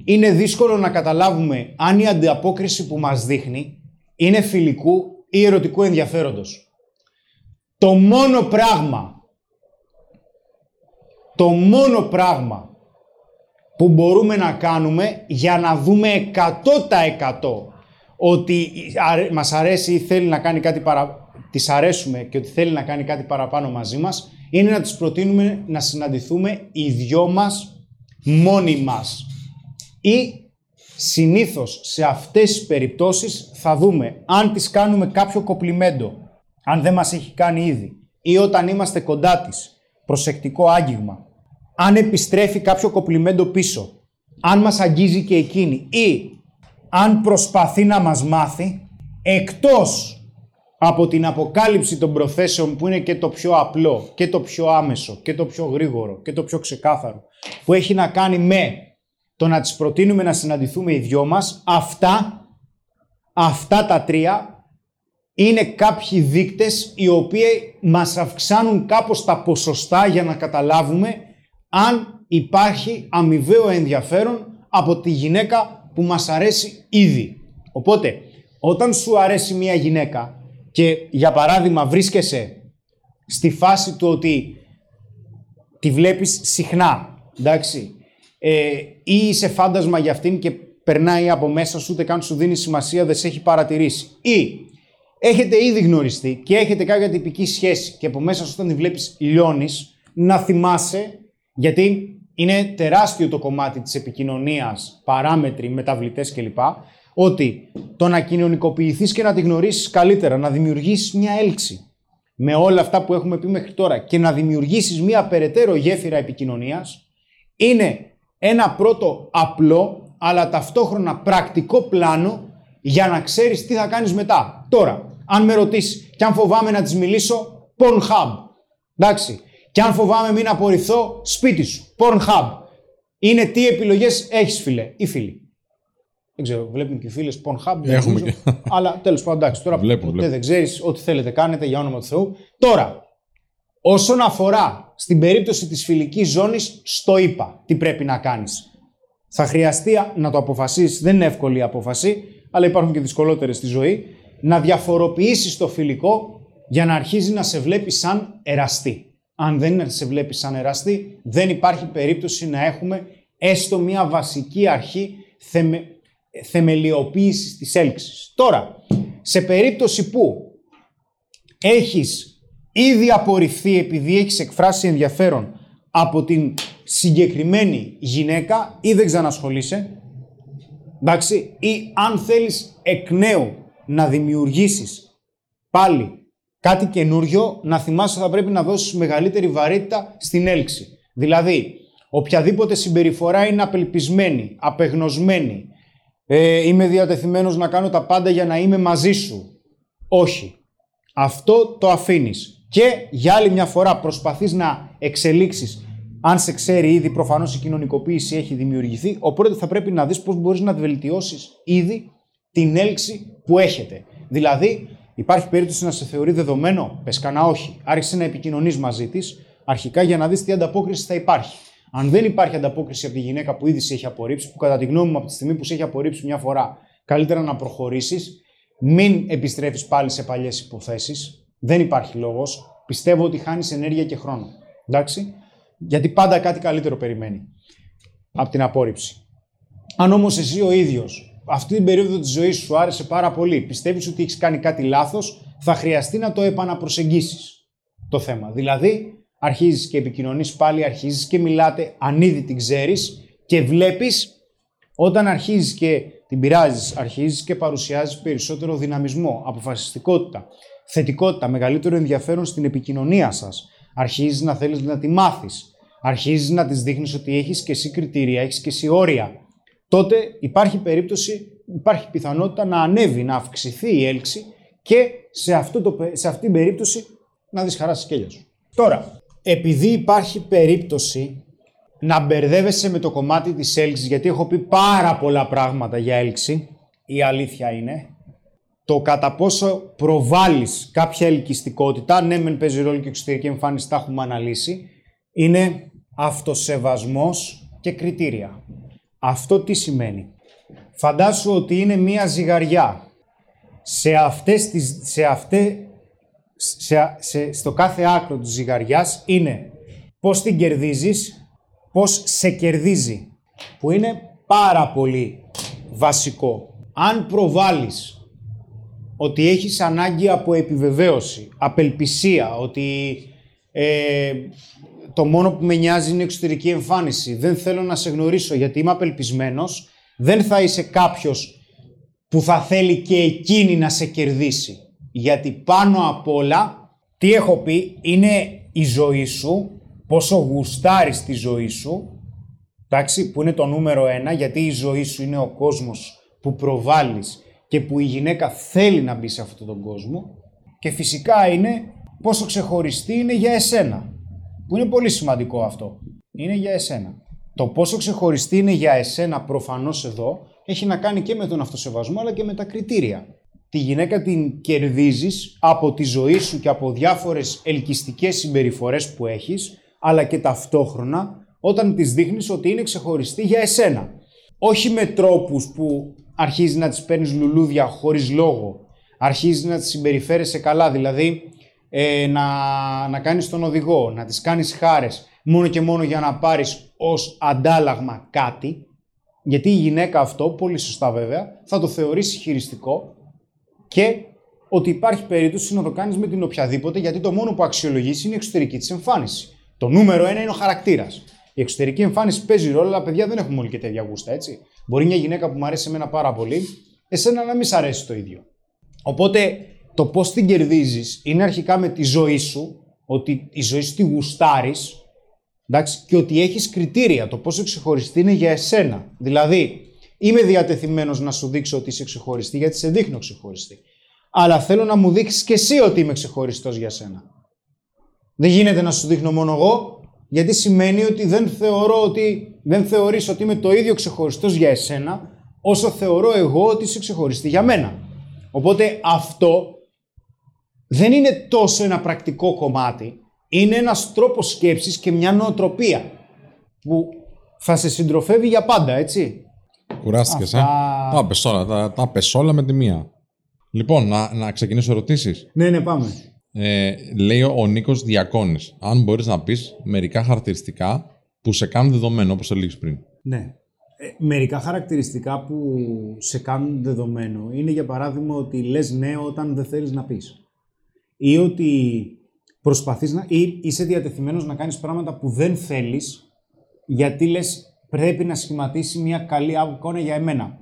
είναι δύσκολο να καταλάβουμε αν η ανταπόκριση που μας δείχνει είναι φιλικού ή ερωτικού ενδιαφέροντος. Το μόνο πράγμα, το μόνο πράγμα που μπορούμε να κάνουμε για να δούμε 100% ότι μας αρέσει ή θέλει να κάνει κάτι παρα... της αρέσουμε και ότι θέλει να κάνει κάτι παραπάνω μαζί μας, είναι να τις προτείνουμε να συναντηθούμε οι δυο μας μόνοι μας. Ή συνήθως σε αυτές τις περιπτώσεις θα δούμε αν τις κάνουμε κάποιο κοπλιμέντο, αν δεν μας έχει κάνει ήδη, ή όταν είμαστε κοντά της, προσεκτικό άγγιγμα, αν επιστρέφει κάποιο κοπλιμέντο πίσω, αν μας αγγίζει και εκείνη ή αν προσπαθεί να μας μάθει, εκτός από την αποκάλυψη των προθέσεων που είναι και το πιο απλό και το πιο άμεσο και το πιο γρήγορο και το πιο ξεκάθαρο που έχει να κάνει με το να τις προτείνουμε να συναντηθούμε οι δυο μας αυτά, αυτά τα τρία είναι κάποιοι δείκτες οι οποίοι μας αυξάνουν κάπως τα ποσοστά για να καταλάβουμε αν υπάρχει αμοιβαίο ενδιαφέρον από τη γυναίκα που μας αρέσει ήδη. Οπότε, όταν σου αρέσει μια γυναίκα και για παράδειγμα βρίσκεσαι στη φάση του ότι τη βλέπεις συχνά, εντάξει, ε, ή είσαι φάντασμα για αυτήν και περνάει από μέσα σου, ούτε καν σου δίνει σημασία, δεν σε έχει παρατηρήσει. Ή έχετε ήδη γνωριστεί και έχετε κάποια τυπική σχέση και από μέσα σου όταν τη βλέπεις λιώνεις, να θυμάσαι, γιατί είναι τεράστιο το κομμάτι της επικοινωνίας, παράμετροι, μεταβλητές κλπ ότι το να κοινωνικοποιηθείς και να τη γνωρίσεις καλύτερα, να δημιουργήσεις μια έλξη με όλα αυτά που έχουμε πει μέχρι τώρα και να δημιουργήσεις μια περαιτέρω γέφυρα επικοινωνίας είναι ένα πρώτο απλό αλλά ταυτόχρονα πρακτικό πλάνο για να ξέρεις τι θα κάνεις μετά. Τώρα, αν με ρωτήσεις και αν φοβάμαι να της μιλήσω, Pornhub. Εντάξει. Και αν φοβάμαι μην απορριφθώ, σπίτι σου. Pornhub. Είναι τι επιλογές έχεις φίλε ή φίλη. Δεν ξέρω, βλέπουν και οι φίλες Pornhub. Έχουμε και. Αλλά τέλος πάντων, εντάξει, τώρα βλέπουν, ποτέ δεν ξέρεις ό,τι θέλετε κάνετε για όνομα του Θεού. Τώρα, όσον αφορά στην περίπτωση της φιλικής ζώνης, στο είπα τι πρέπει να κάνεις. Θα χρειαστεί να το αποφασίσεις, δεν είναι εύκολη η απόφαση, αλλά υπάρχουν και δυσκολότερες στη ζωή. Να διαφοροποιήσεις το φιλικό για να αρχίζει να σε βλέπει σαν εραστή. Αν δεν σε βλέπει σαν εραστή, δεν υπάρχει περίπτωση να έχουμε έστω μια βασική αρχή θεμε θεμελιοποίησης της έλξης. Τώρα, σε περίπτωση που έχεις ήδη απορριφθεί επειδή έχεις εκφράσει ενδιαφέρον από την συγκεκριμένη γυναίκα ή δεν ξανασχολείσαι, εντάξει, ή αν θέλεις εκ νέου να δημιουργήσεις πάλι κάτι καινούριο, να θυμάσαι θα πρέπει να δώσεις μεγαλύτερη βαρύτητα στην έλξη. Δηλαδή, οποιαδήποτε συμπεριφορά είναι απελπισμένη, απεγνωσμένη, ε, είμαι διατεθειμένος να κάνω τα πάντα για να είμαι μαζί σου. Όχι. Αυτό το αφήνεις. Και για άλλη μια φορά προσπαθείς να εξελίξεις αν σε ξέρει ήδη, προφανώς η κοινωνικοποίηση έχει δημιουργηθεί. Οπότε θα πρέπει να δεις πώς μπορείς να βελτιώσεις ήδη την έλξη που έχετε. Δηλαδή, υπάρχει περίπτωση να σε θεωρεί δεδομένο, πες κανένα όχι. Άρχισε να επικοινωνείς μαζί της, αρχικά για να δεις τι ανταπόκριση θα υπάρχει. Αν δεν υπάρχει ανταπόκριση από τη γυναίκα που ήδη σε έχει απορρίψει, που κατά τη γνώμη μου από τη στιγμή που σε έχει απορρίψει μια φορά, καλύτερα να προχωρήσεις, μην επιστρέφεις πάλι σε παλιές υποθέσεις. Δεν υπάρχει λόγος. Πιστεύω ότι χάνεις ενέργεια και χρόνο. Εντάξει; Γιατί πάντα κάτι καλύτερο περιμένει από την απόρριψη. Αν όμως εσύ ο ίδιος αυτή την περίοδο της ζωής σου άρεσε πάρα πολύ, πιστεύεις ότι έχεις κάνει κάτι λάθος, θα χρειαστεί να το επαναπροσεγγίσεις το θέμα. Δηλαδή, αρχίζεις και επικοινωνείς πάλι, αρχίζεις και μιλάτε, αν ήδη την ξέρεις και βλέπεις όταν αρχίζεις και την πειράζεις, αρχίζεις και παρουσιάζεις περισσότερο δυναμισμό, αποφασιστικότητα, θετικότητα, μεγαλύτερο ενδιαφέρον στην επικοινωνία σας. Αρχίζεις να θέλεις να τη μάθεις, αρχίζεις να της δείχνεις ότι έχεις και εσύ κριτήρια, έχεις και εσύ όρια, τότε υπάρχει περίπτωση, υπάρχει πιθανότητα να ανέβει, να αυξηθεί η έλξη και σε, αυτό το, σε αυτή την περίπτωση να δεις χαρά σκέλια σου. Τώρα, επειδή υπάρχει περίπτωση να μπερδεύεσαι με το κομμάτι της έλξης, γιατί έχω πει πάρα πολλά πράγματα για έλξη, η αλήθεια είναι, το κατά πόσο προβάλλεις κάποια ελκυστικότητα, ναι μεν παίζει ρόλο και εξωτερική εμφάνιση, τα έχουμε αναλύσει, είναι αυτοσεβασμός και κριτήρια. Αυτό τι σημαίνει; Φαντάσου ότι είναι μία ζυγαριά. Σε αυτές τις, σε αυτέ, σε, σε, στο κάθε άκρο της ζυγαριάς είναι πώς την κερδίζεις, πώς σε κερδίζει, που είναι πάρα πολύ βασικό. Αν προβάλλεις ότι έχεις ανάγκη από επιβεβαίωση, απελπισία, ότι ε, το μόνο που με νοιάζει είναι η εξωτερική εμφάνιση, δεν θέλω να σε γνωρίσω γιατί είμαι απελπισμένος, δεν θα είσαι κάποιος που θα θέλει και εκείνη να σε κερδίσει. Γιατί πάνω απ' όλα, τι έχω πει, είναι η ζωή σου, πόσο γουστάρεις τη ζωή σου, εντάξει, που είναι το νούμερο ένα, γιατί η ζωή σου είναι ο κόσμος που προβάλλεις και που η γυναίκα θέλει να μπει σε αυτόν τον κόσμο και φυσικά είναι πόσο ξεχωριστή είναι για εσένα. Που είναι πολύ σημαντικό αυτό. Είναι για εσένα. Το πόσο ξεχωριστή είναι για εσένα προφανώς εδώ έχει να κάνει και με τον αυτοσεβασμό αλλά και με τα κριτήρια. Τη γυναίκα την κερδίζεις από τη ζωή σου και από διάφορες ελκυστικές συμπεριφορές που έχεις αλλά και ταυτόχρονα όταν της δείχνεις ότι είναι ξεχωριστή για εσένα. Όχι με τρόπους που αρχίζει να τις παίρνεις λουλούδια χωρίς λόγο. Αρχίζει να τις συμπεριφέρεσαι καλά, δηλαδή ε, να, να κάνεις τον οδηγό, να τις κάνεις χάρες μόνο και μόνο για να πάρεις ως αντάλλαγμα κάτι, γιατί η γυναίκα αυτό, πολύ σωστά βέβαια, θα το θεωρήσει χειριστικό και ότι υπάρχει περίπτωση να το κάνεις με την οποιαδήποτε, γιατί το μόνο που αξιολογήσει είναι η εξωτερική της εμφάνιση. Το νούμερο ένα είναι ο χαρακτήρας. Η εξωτερική εμφάνιση παίζει ρόλο, αλλά παιδιά δεν έχουμε όλοι και τέτοια γούστα, έτσι. Μπορεί μια γυναίκα που μου αρέσει εμένα πάρα πολύ, εσένα να μην σ' αρέσει το ίδιο. Οπότε το πώς την κερδίζεις είναι αρχικά με τη ζωή σου, ότι η ζωή σου τη γουστάρεις, εντάξει, και ότι έχεις κριτήρια. Το πόσο ξεχωριστή είναι για εσένα. Δηλαδή, είμαι διατεθειμένος να σου δείξω ότι είσαι ξεχωριστή, γιατί σε δείχνω ξεχωριστή. Αλλά θέλω να μου δείξεις και εσύ ότι είμαι ξεχωριστός για σένα. Δεν γίνεται να σου δείχνω μόνο εγώ, γιατί σημαίνει ότι δεν θεωρώ ότι δεν θεωρείς ότι είμαι το ίδιο ξεχωριστός για εσένα όσο θεωρώ εγώ ότι είσαι ξεχωριστή για μένα. Οπότε αυτό δεν είναι τόσο ένα πρακτικό κομμάτι, είναι ένας τρόπος σκέψης και μια νοοτροπία που θα σε συντροφεύει για πάντα, έτσι. Κουράστηκες, ε. Τα πες όλα, τα, τα πες όλα με τη μία. Λοιπόν, να, να ξεκινήσω ερωτήσεις. Ναι, ναι, πάμε. Ε, λέει ο Νίκος Διακόνης. Αν μπορείς να πεις μερικά χαρακτηριστικά που σε κάνουν δεδομένο, όπως το πριν. Ναι. Ε, μερικά χαρακτηριστικά που σε κάνουν δεδομένο είναι για παράδειγμα ότι λες ναι όταν δεν θέλεις να πεις. Ή ότι προσπαθείς να... ή είσαι διατεθειμένος να κάνεις πράγματα που δεν θέλεις γιατί λες πρέπει να σχηματίσει μια καλή εικόνα για εμένα.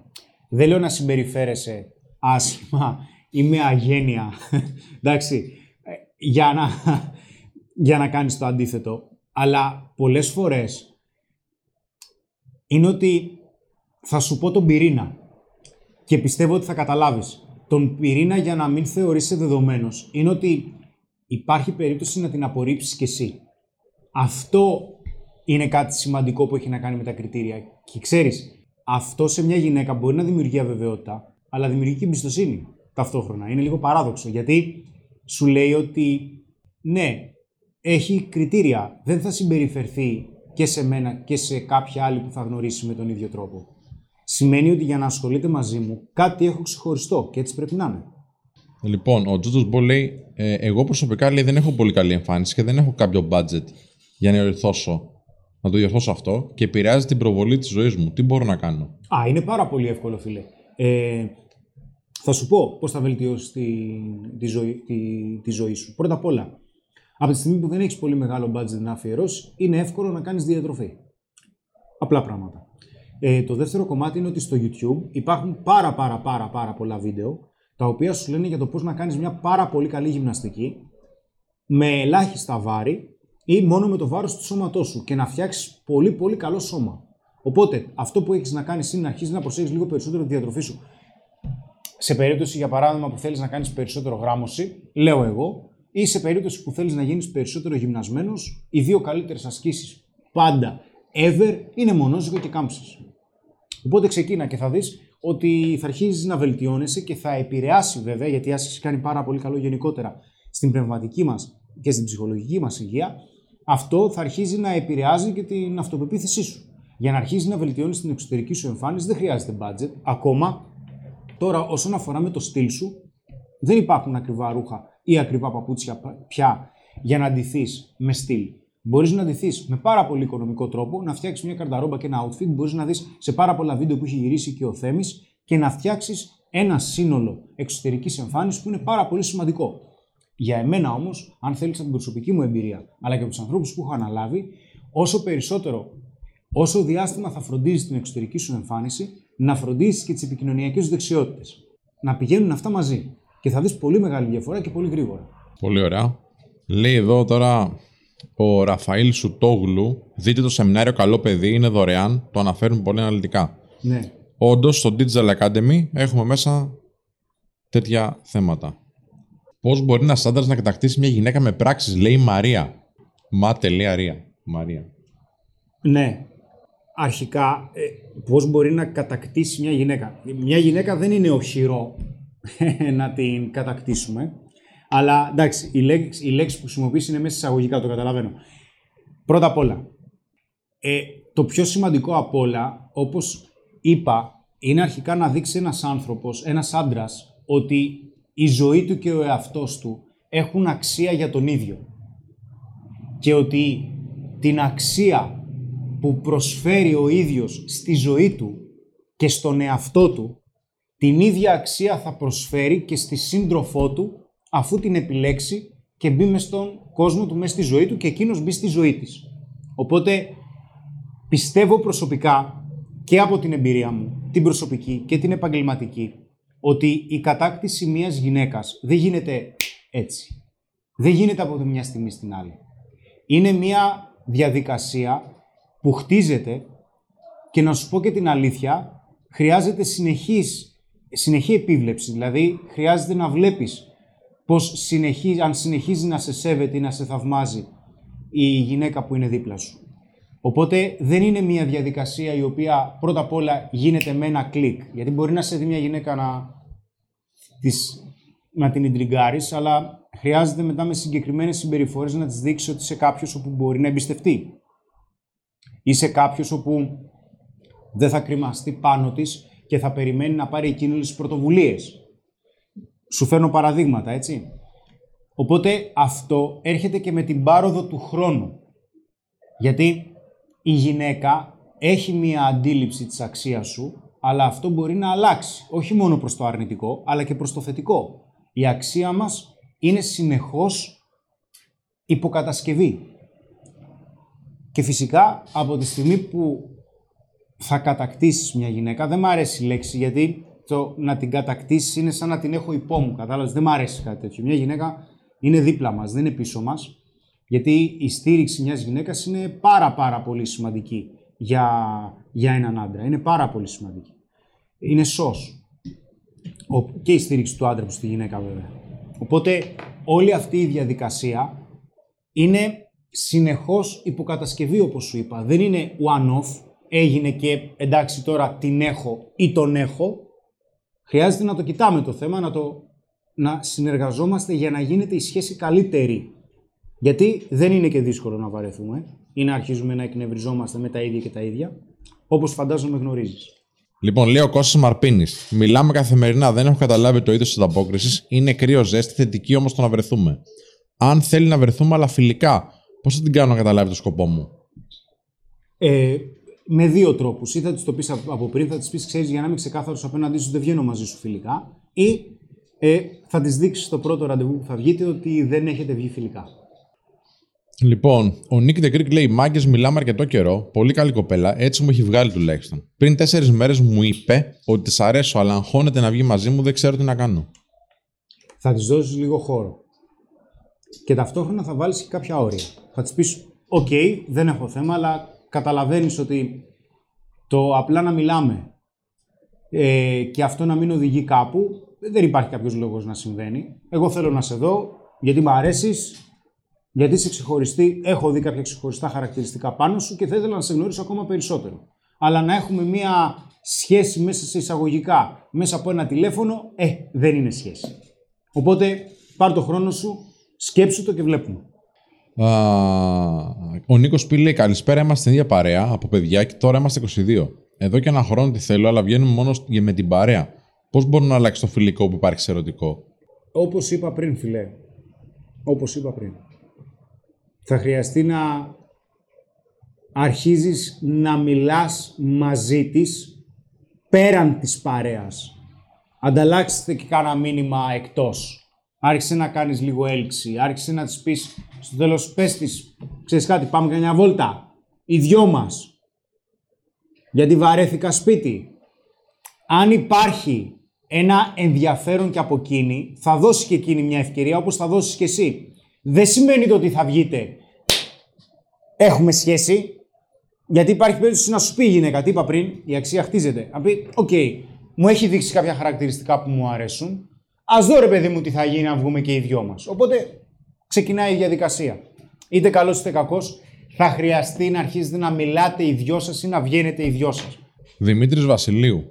Δεν λέω να συμπεριφέρεσαι άσχημα ή με αγένεια, εντάξει, ε, για να, για να κάνεις το αντίθετο. Αλλά πολλές φορές είναι ότι θα σου πω τον πυρήνα και πιστεύω ότι θα καταλάβεις. Τον πυρήνα για να μην θεωρείσαι δεδομένος είναι ότι υπάρχει περίπτωση να την απορρίψεις κι εσύ. Αυτό είναι κάτι σημαντικό που έχει να κάνει με τα κριτήρια. Και ξέρεις, αυτό σε μια γυναίκα μπορεί να δημιουργεί αβεβαιότητα, αλλά δημιουργεί και εμπιστοσύνη ταυτόχρονα. Είναι λίγο παράδοξο, γιατί σου λέει ότι ναι, έχει κριτήρια, δεν θα συμπεριφερθεί και σε μένα και σε κάποια άλλη που θα γνωρίσει με τον ίδιο τρόπο. Σημαίνει ότι για να ασχολείται μαζί μου, κάτι έχω ξεχωριστό και έτσι πρέπει να είναι. Λοιπόν, ο Τζότζο Μπολ λέει: ε, Εγώ προσωπικά λέει, δεν έχω πολύ καλή εμφάνιση και δεν έχω κάποιο budget για να διορθώσω, να το διορθώσω αυτό και επηρεάζει την προβολή της ζωής μου. Τι μπορώ να κάνω; Α, είναι πάρα πολύ εύκολο, φίλε. Ε, θα σου πω πώς θα βελτιώσεις τη, τη, ζωή, τη, τη ζωή σου. Πρώτα απ' όλα, από τη στιγμή που δεν έχεις πολύ μεγάλο budget να αφιερώσεις, είναι εύκολο να κάνεις διατροφή. Απλά πράγματα. Ε, το δεύτερο κομμάτι είναι ότι στο YouTube υπάρχουν πάρα πάρα πάρα πάρα πολλά βίντεο τα οποία σου λένε για το πώς να κάνεις μια πάρα πολύ καλή γυμναστική με ελάχιστα βάρη ή μόνο με το βάρος του σώματός σου και να φτιάξεις πολύ πολύ καλό σώμα. Οπότε αυτό που έχεις να κάνεις είναι να αρχίσεις να προσέχεις λίγο περισσότερο τη διατροφή σου. Σε περίπτωση για παράδειγμα που θέλεις να κάνεις περισσότερο γράμμωση, λέω εγώ, ή σε περίπτωση που θέλεις να γίνεις περισσότερο γυμνασμένος, οι δύο καλύτερες ασκήσεις πάντα ever είναι μονόζυγο και κάμψης. Οπότε ξεκίνα και θα δεις ότι θα αρχίσει να βελτιώνεσαι και θα επηρεάσει βέβαια, γιατί η άσκηση κάνει πάρα πολύ καλό γενικότερα στην πνευματική μας και στην ψυχολογική μας υγεία, αυτό θα αρχίζει να επηρεάζει και την αυτοπεποίθησή σου. Για να αρχίσει να βελτιώνεις την εξωτερική σου εμφάνιση δεν χρειάζεται budget. Ακόμα τώρα όσον αφορά με το στυλ σου, δεν υπάρχουν ακριβά ρούχα ή ακριβά παπούτσια πια για να αντιθεί με στυλ. Μπορείς να ντυθείς με πάρα πολύ οικονομικό τρόπο, να φτιάξεις μια καρταρόμπα και ένα outfit. Μπορείς να δεις σε πάρα πολλά βίντεο που έχει γυρίσει και ο Θέμης και να φτιάξεις ένα σύνολο εξωτερικής εμφάνισης που είναι πάρα πολύ σημαντικό. Για εμένα όμως, αν θέλεις από την προσωπική μου εμπειρία, αλλά και από τους ανθρώπους που έχω αναλάβει, όσο περισσότερο, όσο διάστημα θα φροντίζεις την εξωτερική σου εμφάνιση, να φροντίσει και τις επικοινωνιακές σου δεξιότητες. Να πηγαίνουν αυτά μαζί. Και θα δεις πολύ μεγάλη διαφορά και πολύ γρήγορα. Πολύ ωραία. Λέει εδώ τώρα ο Ραφαήλ Σουτόγλου, δείτε το σεμινάριο Καλό Παιδί, είναι δωρεάν, το αναφέρουν πολύ αναλυτικά. Ναι. Όντως, στο Digital Academy έχουμε μέσα τέτοια θέματα. Πώς μπορεί ένας άντρας να κατακτήσει μια γυναίκα με πράξεις, λέει η Μαρία. Μα.ρία. Μαρία. Ναι. Αρχικά, ε, πώς μπορεί να κατακτήσει μια γυναίκα; Μια γυναίκα δεν είναι οχυρό να την κατακτήσουμε. Αλλά εντάξει, η λέξη, η λέξη που χρησιμοποιήσει είναι μέσα εισαγωγικά, το καταλαβαίνω. Πρώτα απ' όλα, ε, το πιο σημαντικό απ' όλα, όπως είπα, είναι αρχικά να δείξει ένας άνθρωπος, ένας άντρας, ότι η ζωή του και ο εαυτός του έχουν αξία για τον ίδιο. Και ότι την αξία που προσφέρει ο ίδιος στη ζωή του και στον εαυτό του, την ίδια αξία θα προσφέρει και στη σύντροφό του αφού την επιλέξει και μπει μες στον κόσμο του, μέσα στη ζωή του και εκείνος μπει στη ζωή της. Οπότε πιστεύω προσωπικά και από την εμπειρία μου, την προσωπική και την επαγγελματική, ότι η κατάκτηση μιας γυναίκας δεν γίνεται έτσι. Δεν γίνεται από τη μια στιγμή στην άλλη. Είναι μια διαδικασία που χτίζεται και να σου πω και την αλήθεια, χρειάζεται συνεχής, συνεχή επίβλεψη. Δηλαδή, χρειάζεται να βλέπεις πως συνεχίζει, αν συνεχίζει να σε σέβεται ή να σε θαυμάζει η γυναίκα που είναι δίπλα σου. Οπότε δεν είναι μια διαδικασία η οποία πρώτα απ' όλα γίνεται με ένα κλικ. Γιατί μπορεί να σε δει μια γυναίκα να, της, να την ιντριγκάρει, αλλά χρειάζεται μετά με συγκεκριμένες συμπεριφορές να της δείξεις ότι είσαι κάποιος όπου μπορεί να εμπιστευτεί. Είσαι κάποιος όπου δεν θα κρυμαστεί πάνω της και θα περιμένει να πάρει εκείνε τις πρωτοβουλίες. Σου φέρνω παραδείγματα, έτσι. Οπότε αυτό έρχεται και με την πάροδο του χρόνου. Γιατί η γυναίκα έχει μία αντίληψη της αξίας σου, αλλά αυτό μπορεί να αλλάξει. Όχι μόνο προς το αρνητικό, αλλά και προς το θετικό. Η αξία μας είναι συνεχώς υποκατασκευή. Και φυσικά από τη στιγμή που θα κατακτήσεις μια γυναίκα, δεν μου αρέσει η λέξη γιατί το να την κατακτήσεις είναι σαν να την έχω υπό μου. Κατάλαβες, δεν μου αρέσει κάτι τέτοιο. Μια γυναίκα είναι δίπλα μας, δεν είναι πίσω μας. Γιατί η στήριξη μιας γυναίκας είναι πάρα πάρα πολύ σημαντική για, για έναν άντρα. Είναι πάρα πολύ σημαντική. Είναι σως. Και η στήριξη του άντρα προς τη γυναίκα βέβαια. Οπότε όλη αυτή η διαδικασία είναι συνεχώς υποκατασκευή όπως σου είπα. Δεν είναι one-off, έγινε και εντάξει τώρα την έχω ή τον έχω. Χρειάζεται να το κοιτάμε το θέμα, να, το, να συνεργαζόμαστε για να γίνεται η σχέση καλύτερη. Γιατί δεν είναι και δύσκολο να βαρεθούμε ή να αρχίζουμε να εκνευριζόμαστε με τα ίδια και τα ίδια, όπως φαντάζομαι γνωρίζεις. Λοιπόν, λέει ο Κώστας Μαρπίνης. Μιλάμε καθημερινά, δεν έχω καταλάβει το είδος της ανταπόκρισης. Είναι κρύο ζέστη, θετική όμως το να βρεθούμε. Αν θέλει να βρεθούμε, αλλά φιλικά, πώς θα την κάνω να καταλάβει το σκοπό μου; Ε, με δύο τρόπους. Ή θα της το πεις από πριν, θα της πεις: Ξέρεις, για να είμαι ξεκάθαρος απέναντί σου, δεν βγαίνω μαζί σου φιλικά. Ή ε, θα της δείξεις στο πρώτο ραντεβού που θα βγείτε ότι δεν έχετε βγει φιλικά. Λοιπόν, ο Νίκ The λέει: Μάγκες, μιλάμε αρκετό καιρό. Πολύ καλή κοπέλα, έτσι μου έχει βγάλει τουλάχιστον. Πριν τέσσερις μέρες μου είπε ότι της αρέσω, αλλά αγχώνεται να βγει μαζί μου, δεν ξέρω τι να κάνω. Θα της δώσεις λίγο χώρο. Και ταυτόχρονα θα βάλεις και κάποια όρια. Θα της πεις: Οκ, δεν έχω θέμα, αλλά καταλαβαίνεις ότι το απλά να μιλάμε ε, και αυτό να μην οδηγεί κάπου, δεν υπάρχει κάποιος λόγος να συμβαίνει. Εγώ θέλω να σε δω γιατί μου αρέσεις, γιατί είσαι ξεχωριστή, έχω δει κάποια ξεχωριστά χαρακτηριστικά πάνω σου και θα ήθελα να σε γνωρίσω ακόμα περισσότερο. Αλλά να έχουμε μία σχέση μέσα σε εισαγωγικά, μέσα από ένα τηλέφωνο, ε, δεν είναι σχέση. Οπότε, πάρ το χρόνο σου, σκέψου το και βλέπουμε. Α, ο Νίκος πει λέει: Καλησπέρα, είμαστε στην ίδια παρέα από παιδιά και τώρα είμαστε 22. Εδώ και ένα χρόνο τι θέλω, αλλά βγαίνουμε μόνο με την παρέα. Πώς μπορεί να αλλάξει το φιλικό που υπάρχει σε ερωτικό; Όπως είπα πριν, φιλέ. Όπως είπα πριν θα χρειαστεί να αρχίζεις να μιλάς μαζί της πέραν της παρέας. Ανταλλάξτε και κάνα μήνυμα εκτός. Άρχισε να κάνεις λίγο έλξη. Άρχισε να της πεις στο τέλος πες της, ξέρεις κάτι, πάμε για μια βόλτα. Οι δυο μας. Γιατί βαρέθηκα σπίτι. Αν υπάρχει ένα ενδιαφέρον και από εκείνη, θα δώσεις και εκείνη μια ευκαιρία όπως θα δώσεις και εσύ δεν σημαίνει το ότι θα βγείτε. Έχουμε σχέση. Γιατί υπάρχει περίπτωση να σου πει η γυναίκα, τι είπα πριν, η αξία χτίζεται. Να πει, οκ, μου έχει δείξει κάποια χαρακτηριστικά που μου αρέσουν. Ας δω ρε παιδί μου τι θα γίνει να βγούμε και οι δυο μας. Οπότε ξεκινάει η διαδικασία. Είτε καλός είτε κακός, θα χρειαστεί να αρχίσετε να μιλάτε οι δυο σας ή να βγαίνετε οι δυο σας. Δημήτρης Βασιλείου.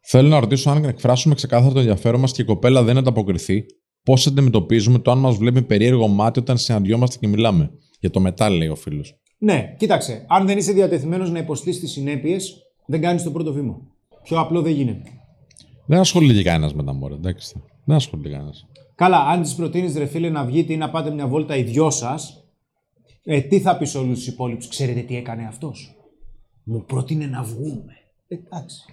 Θέλω να ρωτήσω αν εκφράσουμε ξεκάθαρα το ενδιαφέρον μας και η κοπέλα δεν ανταποκριθεί, πώς αντιμετωπίζουμε το αν μας βλέπει περίεργο μάτι όταν συναντιόμαστε και μιλάμε. Για το μετά, λέει ο φίλος. Ναι, κοίταξε. Αν δεν είσαι διατεθειμένος να υποστείς τις συνέπειες, δεν κάνεις το πρώτο βήμα. Πιο απλό δεν γίνεται. Δεν ασχολείται κανένας με τα μόρια, εντάξει. Δεν ασχολείται κανένας. Καλά, αν της προτείνεις ρε φίλε να βγείτε ή να πάτε μια βόλτα οι δυο σας, ε, τι θα πεις όλους τους υπόλοιπους, Ξέρετε τι έκανε αυτός; Μου πρότεινε να βγούμε. Εντάξει.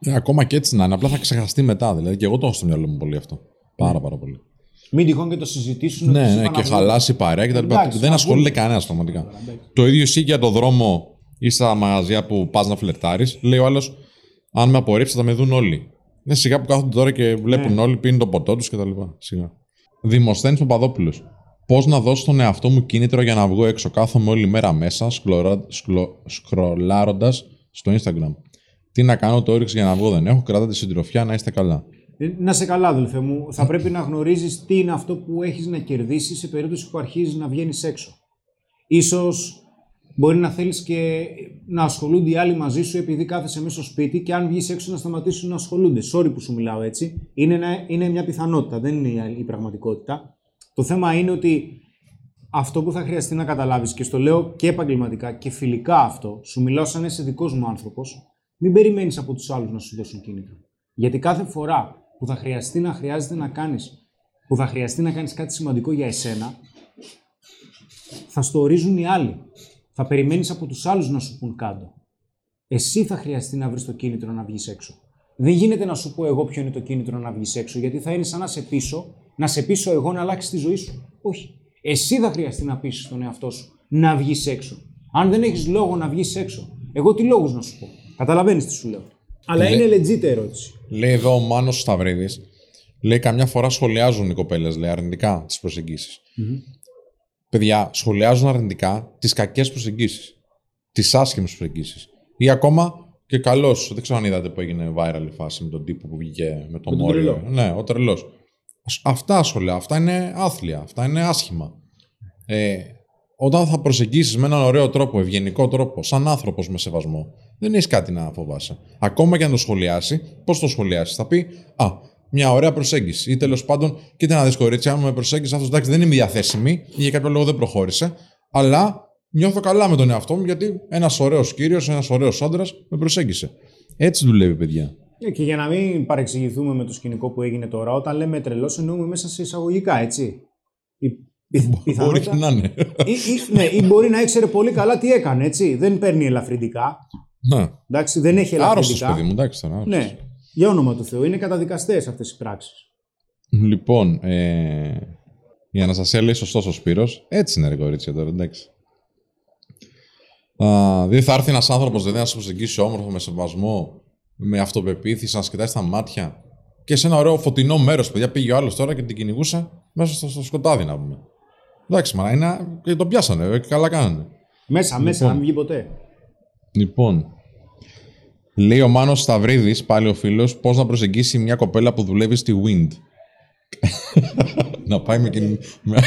Ε, ακόμα και έτσι να είναι, απλά θα ξεχαστεί μετά. Δηλαδή και εγώ το έχω στο μυαλό μου πολύ αυτό. Πάρα πάρα πολύ. Μην τυχόν και το συζητήσουν. Ναι, ναι, και χαλάσει η παρέα κτλ. Δεν ασχολείται κανένας πραγματικά. Το ίδιο ισχύει για το δρόμο ή στα μαγαζιά που πας να φλερτάρεις. Λέει ο άλλος, αν με απορρίψεις θα με δουν όλοι. Ναι, σιγά που κάθονται τώρα και βλέπουν ναι. όλοι, πίνουν το ποτό τους κτλ. Σιγά. Δημοσθένης Παπαδόπουλος. Πώς να δώσω στον εαυτό μου κίνητρο για να βγω έξω; Κάθομαι όλη μέρα μέσα, σκρολάροντας στο Instagram. Τι να κάνω, το όριξε για να βγω δεν έχω. Κρατάτε συντροφιά να είστε καλά. Ε, να σε καλά, αδελφέ μου. Θα πρέπει να γνωρίζεις τι είναι αυτό που έχεις να κερδίσεις σε περίπτωση που αρχίζεις να βγαίνεις έξω. Ίσως μπορεί να θέλεις και να ασχολούνται οι άλλοι μαζί σου επειδή κάθεσαι μέσα στο σπίτι και αν βγεις έξω να σταματήσουν να ασχολούνται. Sorry που σου μιλάω έτσι. Είναι, ένα, είναι μια πιθανότητα, δεν είναι η πραγματικότητα. Το θέμα είναι ότι αυτό που θα χρειαστεί να καταλάβεις και στο λέω και επαγγελματικά και φιλικά αυτό, σου μιλάω σαν είσαι δικός μου άνθρωπος, μην περιμένεις από τους άλλους να σου δώσουν κίνητρο. Γιατί κάθε φορά που θα χρειαστεί να χρειάζεται να κάνεις, που θα χρειαστεί να κάνεις κάτι σημαντικό για εσένα, θα στο ορίζουν οι άλλοι. Θα περιμένεις από τους άλλους να σου πούν κάτω. Εσύ θα χρειαστεί να βρεις το κίνητρο να βγεις έξω. Δεν γίνεται να σου πω εγώ ποιο είναι το κίνητρο να βγεις έξω, γιατί θα είναι σαν να σε πείσω, να σε πείσω εγώ να αλλάξεις τη ζωή σου. Όχι. Εσύ θα χρειαστεί να πείσει τον εαυτό σου να βγεις έξω. Αν δεν έχεις λόγο να βγεις έξω, εγώ τι λόγους να σου πω; Καταλαβαίνεις τι σου λέω. Αλλά είναι legit ερώτηση. Λέει εδώ ο Μάνος Σταυρίδης, λέει καμιά φορά σχολιάζουν οι κοπέλες, λέει αρνητικά τις προσεγγισει Παιδιά, σχολιάζουν αρνητικά τις κακές προσεγγίσεις. Τις άσχημες προσεγγίσεις. Ή ακόμα και καλώ. Δεν ξέρω αν είδατε που έγινε viral η φάση με τον τύπο που βγήκε με τον Μόριο. Ναι, ο τρελός. Αυτά σχολεία. Αυτά είναι άθλια. Αυτά είναι άσχημα. Ε, όταν θα προσεγγίσεις με έναν ωραίο τρόπο, ευγενικό τρόπο, σαν άνθρωπος με σεβασμό, δεν έχεις κάτι να φοβάσαι. Ακόμα και αν το σχολιάσει, πώς το σχολιάσεις, θα πει Α, μια ωραία προσέγγιση. Ή τέλος πάντων, κοίτα να δεις κορίτσι, αν με προσέγγισες αυτός, εντάξει, δεν είμαι διαθέσιμη ή για κάποιο λόγο δεν προχώρησε, αλλά νιώθω καλά με τον εαυτό μου γιατί ένας ωραίος κύριος, ένας ωραίος άντρας με προσέγγισε. Έτσι δουλεύει, παιδιά. Ε, και για να μην παρεξηγηθούμε με το σκηνικό που έγινε τώρα, όταν λέμε τρελός, εννοούμε μέσα σε εισαγωγικά, έτσι. Μπορεί να είναι. Ή, ή, ναι, ή μπορεί να ήξερε πολύ καλά τι έκανε, έτσι. Δεν παίρνει ελαφρυντικά. Ναι. Εντάξει, δεν έχει ελαφρυντικά. Άρρωστο, παιδί μου, εντάξει. Ναι. Για όνομα του Θεού, είναι καταδικαστές αυτές οι πράξεις. Λοιπόν, ε, η Αναστασία λέει σωστός ο Σπύρος. Έτσι είναι ρε κορίτσια τώρα, εντάξει. Α, δεν θα έρθει ένας άνθρωπος δηλαδή να σε προσεγγίσει όμορφο με σεβασμό, με αυτοπεποίθηση, να σκετάει στα μάτια και σε ένα ωραίο φωτεινό μέρος, παιδιά. Πήγε ο άλλος τώρα και την κυνηγούσε μέσα στο, σκοτάδι, να πούμε. Εντάξει, μα είναι. και το πιάσανε, και καλά κάνανε. Μέσα, μέσα, λοιπόν. να μην βγει ποτέ. Λοιπόν, λέει ο Μάνος Σταυρίδης, πάλι ο φίλος, πώς να προσεγγίσει μια κοπέλα που δουλεύει στη Wind. να πάει με την...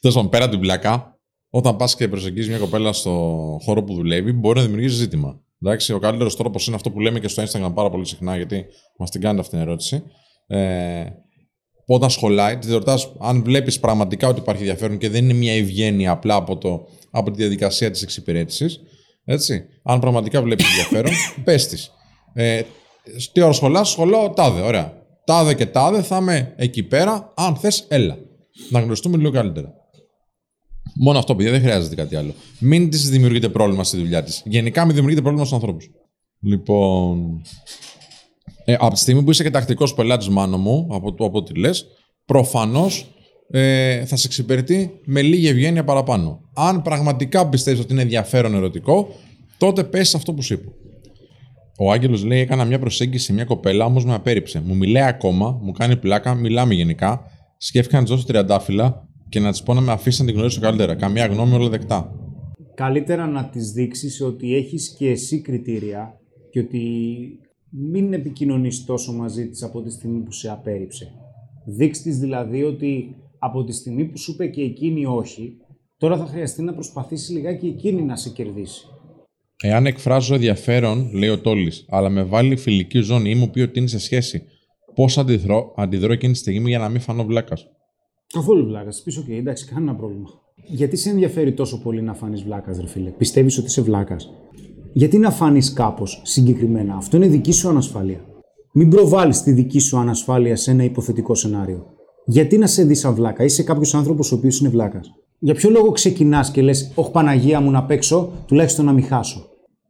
Τέλος πέρα την πλακά, όταν πας και προσεγγίζεις μια κοπέλα στο χώρο που δουλεύει, μπορεί να δημιουργήσει ζήτημα. Εντάξει, ο καλύτερος τρόπος είναι αυτό που λέμε και στο Instagram πάρα πολύ συχνά, γιατί μας την κάνετε αυτή την ερώτηση. Ε, όταν σχολάει, της ρωτάς αν βλέπεις πραγματικά ότι υπάρχει ενδιαφέρον και δεν είναι μια ευγένεια απλά από, το, από τη διαδικασία της εξυπηρέτησης. Έτσι. Αν πραγματικά βλέπεις ενδιαφέρον, πε τη. Ε, τι ώρα σχολάς, σχολάω τάδε. Ωραία. Τάδε και τάδε θα είμαι εκεί πέρα. Αν θες, έλα. Να γνωριστούμε λίγο καλύτερα. Μόνο αυτό, παιδιά, δεν χρειάζεται κάτι άλλο. Μην της δημιουργείτε πρόβλημα στη δουλειά της. Γενικά, μην δημιουργείτε πρόβλημα στους ανθρώπους. Λοιπόν. Ε, από τη στιγμή που είσαι και τακτικός πελάτης, μάνο μου, από, το, από ό,τι λες, προφανώς ε, θα σε εξυπηρετεί με λίγη ευγένεια παραπάνω. Αν πραγματικά πιστεύεις ότι είναι ενδιαφέρον ερωτικό, τότε πέσει αυτό που σου είπα. Ο Άγγελος λέει: Έκανα μια προσέγγιση σε μια κοπέλα, όμως με απέρριψε. Μου μιλάει ακόμα, μου κάνει πλάκα, μιλάμε γενικά. Σκέφτηκα να της δώσω τριαντάφυλλα, και να της πω να με αφήσει να την γνωρίσω καλύτερα. Καμία γνώμη, όλα δεκτά. Καλύτερα να της δείξεις ότι έχεις και εσύ κριτήρια και ότι μην επικοινωνείς τόσο μαζί της από τη στιγμή που σε απέρριψε. Δείξει δηλαδή ότι από τη στιγμή που σου είπε και εκείνη όχι, τώρα θα χρειαστεί να προσπαθήσεις λιγάκι εκείνη να σε κερδίσει. Εάν εκφράζω ενδιαφέρον, λέει ο Τόλης, αλλά με βάλει φιλική ζώνη ή μου πει ότι είναι σε σχέση, πώς αντιδρώ, αντιδρώ εκείνη τη στιγμή για να μην φανώ βλάκας; Καθόλου βλάκας. Πεις, OK, εντάξει, κανένα πρόβλημα. Γιατί σε ενδιαφέρει τόσο πολύ να φανείς βλάκας, ρε φίλε; Πιστεύεις ότι είσαι βλάκας; Γιατί να φανείς κάπως συγκεκριμένα; Αυτό είναι δική σου ανασφάλεια. Μην προβάλλεις τη δική σου ανασφάλεια σε ένα υποθετικό σενάριο. Γιατί να σε δεις σαν βλάκα, είσαι κάποιος άνθρωπος ο οποίος είναι βλάκας. Για ποιο λόγο ξεκινάς και λες, Όχι Παναγία μου να παίξω, τουλάχιστον να μην χάσω.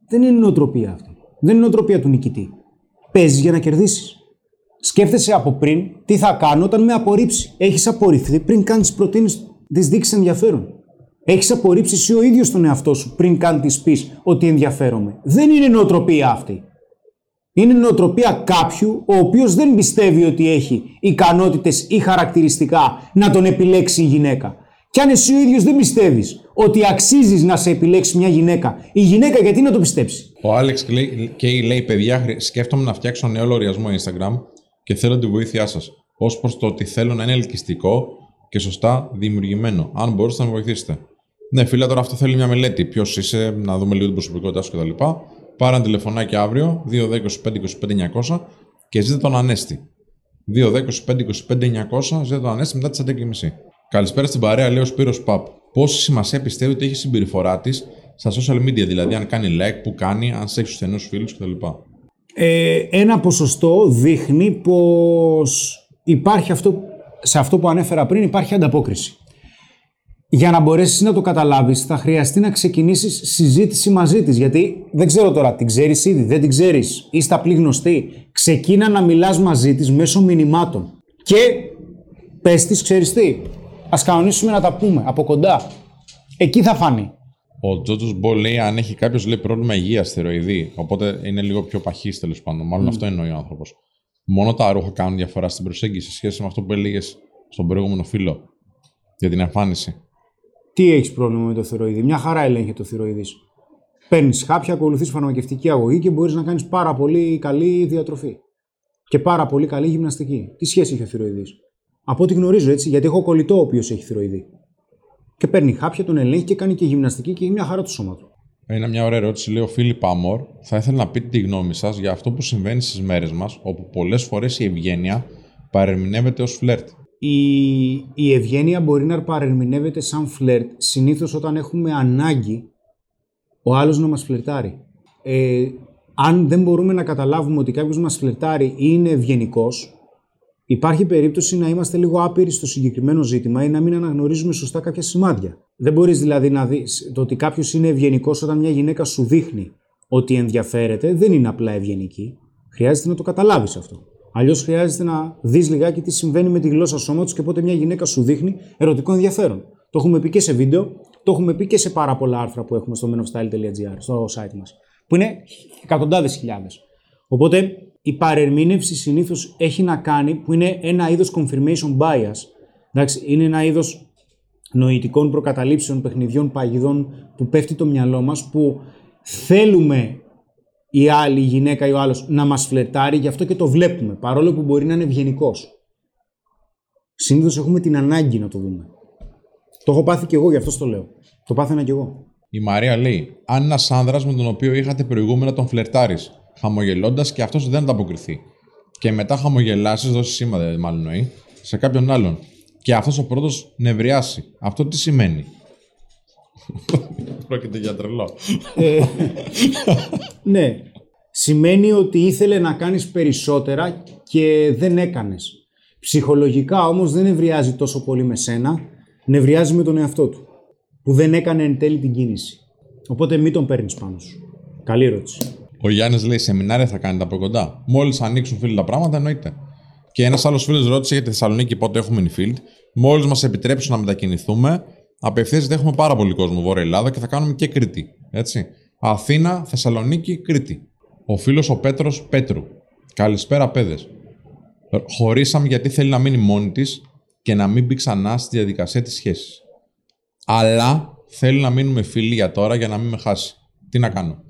Δεν είναι νοοτροπία αυτή. Δεν είναι νοοτροπία του νικητή. Παίζεις για να κερδίσεις. Σκέφτεσαι από πριν τι θα κάνω όταν με απορρίψει. Έχεις απορριφθεί πριν καν τι προτείνεις τη δείξεις ενδιαφέρον. Έχεις απορρίψει εσύ ο ίδιος τον εαυτό σου πριν καν της πεις ότι ενδιαφέρομαι. Δεν είναι νοοτροπία αυτή. Είναι νοοτροπία κάποιου ο οποίος δεν πιστεύει ότι έχει ικανότητες ή χαρακτηριστικά να τον επιλέξει η γυναίκα. Και αν εσύ ο ίδιος δεν πιστεύεις ότι αξίζεις να σε επιλέξει μια γυναίκα, η γυναίκα γιατί να το πιστέψει; Ο Άλεξ λέει, λέει, παιδιά, σκέφτομαι να φτιάξω νέο λογαριασμό Instagram και θέλω τη βοήθειά σας. Ω προς το ότι θέλω να είναι ελκυστικό και σωστά δημιουργημένο. Αν μπορείτε να με βοηθήσετε. Ναι, φίλε, τώρα αυτό θέλει μια μελέτη. Ποιος είσαι, να δούμε λίγο την προσωπικότητά σου κτλ. Πάρε ένα τηλεφωνάκι αύριο, 210-25-25-900 και ζείτε τον Ανέστη. 210-25-25-900, ζείτε τον Ανέστη μετά τις 11.30. Καλησπέρα στην παρέα, λέει ο Σπύρος Παπ. Πόση σημασία πιστεύει ότι έχει η συμπεριφορά της στα social media, δηλαδή αν κάνει like, που κάνει, αν σε έχει στενούς φίλους κτλ ε, ένα ποσοστό δείχνει πως υπάρχει αυτό, σε αυτό που ανέφερα πριν υπάρχει ανταπόκριση. Για να μπορέσεις να το καταλάβεις, θα χρειαστεί να ξεκινήσεις συζήτηση μαζί της. Γιατί δεν ξέρω τώρα, την ξέρεις ήδη, δεν την ξέρεις, είστε απλή γνωστή. Ξεκίνα να μιλάς μαζί της μέσω μηνυμάτων. Και πες της, ξέρεις τι, ας κανονίσουμε να τα πούμε από κοντά. Εκεί θα φανεί. Ο Τζότζο Μπο λέει αν έχει κάποιος λέει πρόβλημα υγείας στεροειδή. Οπότε είναι λίγο πιο παχύς τέλος πάντων. Μάλλον αυτό εννοεί ο άνθρωπος. Μόνο τα ρούχα κάνουν διαφορά στην προσέγγιση σε σχέση με αυτό που έλεγες στον προηγούμενο φίλο για την εμφάνιση. Τι έχεις πρόβλημα με το θηροειδή. Μια χαρά ελέγχει το θηροειδή. Παίρνεις χάπια, ακολουθείς φαρμακευτική αγωγή και μπορείς να κάνεις πάρα πολύ καλή διατροφή. Και πάρα πολύ καλή γυμναστική. Τι σχέση έχει ο θηροειδή. Από ό,τι γνωρίζω έτσι, γιατί έχω κολλητό ο οποίος έχει θηροειδή. Και παίρνει χάπια, τον ελέγχει και κάνει και γυμναστική και έχει μια χαρά του σώμα του. Είναι μια ωραία ερώτηση, λέει ο Φίλιπ Άμορ. Θα ήθελα να πείτε τη γνώμη σας για αυτό που συμβαίνει στις μέρες μας, όπου πολλές φορές η ευγένεια παρερμηνεύεται ως φλερτ. Η, η ευγένεια μπορεί να παρερμηνεύεται σαν φλερτ συνήθως όταν έχουμε ανάγκη ο άλλος να μας φλερτάρει. Ε, αν δεν μπορούμε να καταλάβουμε ότι κάποιος μας φλερτάρει ή είναι ευγενικός, υπάρχει περίπτωση να είμαστε λίγο άπειροι στο συγκεκριμένο ζήτημα ή να μην αναγνωρίζουμε σωστά κάποια σημάδια. Δεν μπορείς δηλαδή να δεις το ότι κάποιος είναι ευγενικός όταν μια γυναίκα σου δείχνει ότι ενδιαφέρεται, δεν είναι απλά ευγενική. Χρειάζεται να το καταλάβεις αυτό. Αλλιώς χρειάζεται να δεις λιγάκι τι συμβαίνει με τη γλώσσα σώματο και πότε μια γυναίκα σου δείχνει ερωτικό ενδιαφέρον. Το έχουμε πει και σε βίντεο, το έχουμε πει και σε πάρα πολλά άρθρα που έχουμε στο menofstyle.gr, στο site μας, που είναι εκατοντάδες χιλιάδες. Οπότε η παρερμήνευση συνήθως έχει να κάνει, που είναι ένα είδος confirmation bias. Εντάξει, είναι ένα είδος νοητικών προκαταλήψεων, παιχνιδιών, παγιδών που πέφτει το μυαλό μας, που θέλουμε η άλλη η γυναίκα ή ο άλλος να μας φλετάρει, γι' αυτό και το βλέπουμε, παρόλο που μπορεί να είναι ευγενικός. Συνήθως έχουμε την ανάγκη να το δούμε. Το έχω πάθει και εγώ, γι' αυτό το λέω. Το πάθαινα κι εγώ. Η Μαρία λέει: Αν ένας άνδρας με τον οποίο είχατε προηγούμενα τον φλερτάρεις, χαμογελώντας και αυτός δεν ανταποκριθεί, και μετά χαμογελάσεις, δώσεις σήμα, μάλλον νοεί, σε κάποιον άλλον, και αυτός ο πρώτος νευριάσει, αυτό τι σημαίνει; Πρόκειται για τρελό. Ε, ναι. Σημαίνει ότι ήθελε να κάνεις περισσότερα και δεν έκανες. Ψυχολογικά όμως δεν νευριάζει τόσο πολύ με σένα, νευριάζει με τον εαυτό του, που δεν έκανε εν τέλει την κίνηση. Οπότε μην τον παίρνεις πάνω σου. Καλή ερώτηση. Ο Γιάννης λέει: Σεμινάρια θα κάνετε από κοντά. Μόλις ανοίξουν φίλοι τα πράγματα, εννοείται. Και ένας άλλος φίλος ρώτησε για τη Θεσσαλονίκη πότε έχουμε Field. Μόλις μας επιτρέψουν να μετακινηθούμε, Απευθείας έχουμε πάρα πολύ κόσμο Βόρεια Ελλάδα και θα κάνουμε και Κρήτη. Έτσι. Αθήνα, Θεσσαλονίκη, Κρήτη. Ο φίλος ο Πέτρος Πέτρου. Καλησπέρα, παιδες. Χωρίσαμε γιατί θέλει να μείνει μόνη της και να μην μπει ξανά στη διαδικασία της σχέσης. Αλλά θέλει να μείνουμε φίλοι για τώρα για να μην με χάσει. Τι να κάνω;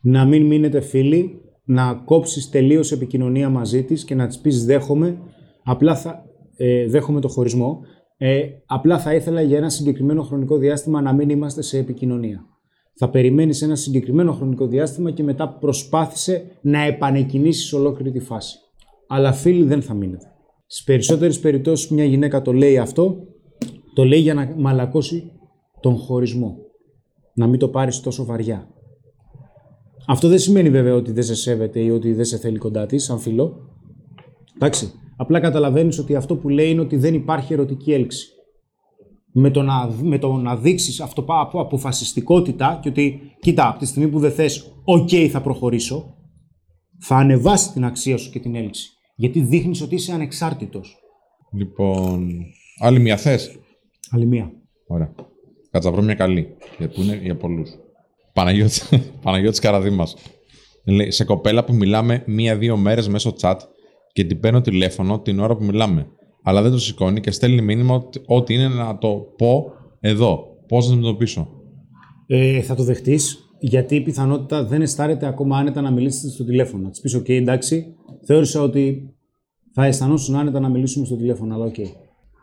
Να μην μείνετε φίλοι, να κόψεις τελείως επικοινωνία μαζί της και να της πεις δέχομαι. Απλά θα ε, δέχομαι το χωρισμό ε, απλά θα ήθελα για ένα συγκεκριμένο χρονικό διάστημα να μην είμαστε σε επικοινωνία. Θα περιμένεις ένα συγκεκριμένο χρονικό διάστημα και μετά προσπάθησε να επανεκκινήσεις ολόκληρη τη φάση. Αλλά φίλοι δεν θα μείνετε. Στις περισσότερες περιπτώσεις, μια γυναίκα το λέει αυτό, το λέει για να μαλακώσει τον χωρισμό. Να μην το πάρεις τόσο βαριά. Αυτό δεν σημαίνει βέβαια ότι δεν σε σέβεται ή ότι δεν σε θέλει κοντά της, σαν φίλο. Εντάξει. Απλά καταλαβαίνεις ότι αυτό που λέει είναι ότι δεν υπάρχει ερωτική έλξη. Με το να, με το να δείξεις αυτό από αποφασιστικότητα και ότι, κοίτα, από τη στιγμή που δεν θες, οκ, θα προχωρήσω, θα ανεβάσει την αξία σου και την έλξη. Γιατί δείχνεις ότι είσαι ανεξάρτητος. Λοιπόν. Άλλη μία θες; Άλλη μία. Ωραία. Κάτσε να βρω μια καλή. Που είναι για πολλούς. Παναγιώτης, Παναγιώτης Καραδίμας. Λέει, σε κοπέλα που μιλάμε μία-δύο μέρες μέσω chat και την παίρνω τηλέφωνο την ώρα που μιλάμε. Αλλά δεν το σηκώνει και στέλνει μήνυμα ότι είναι να το πω εδώ. Πώς να το αντιμετωπίσω; Ε, θα το δεχτείς, γιατί η πιθανότητα δεν αισθάνεται ακόμα άνετα να μιλήσετε στο τηλέφωνο. Να της πεις: OK, εντάξει, θεώρησα ότι θα αισθανόσουν άνετα να μιλήσουμε στο τηλέφωνο, αλλά OK.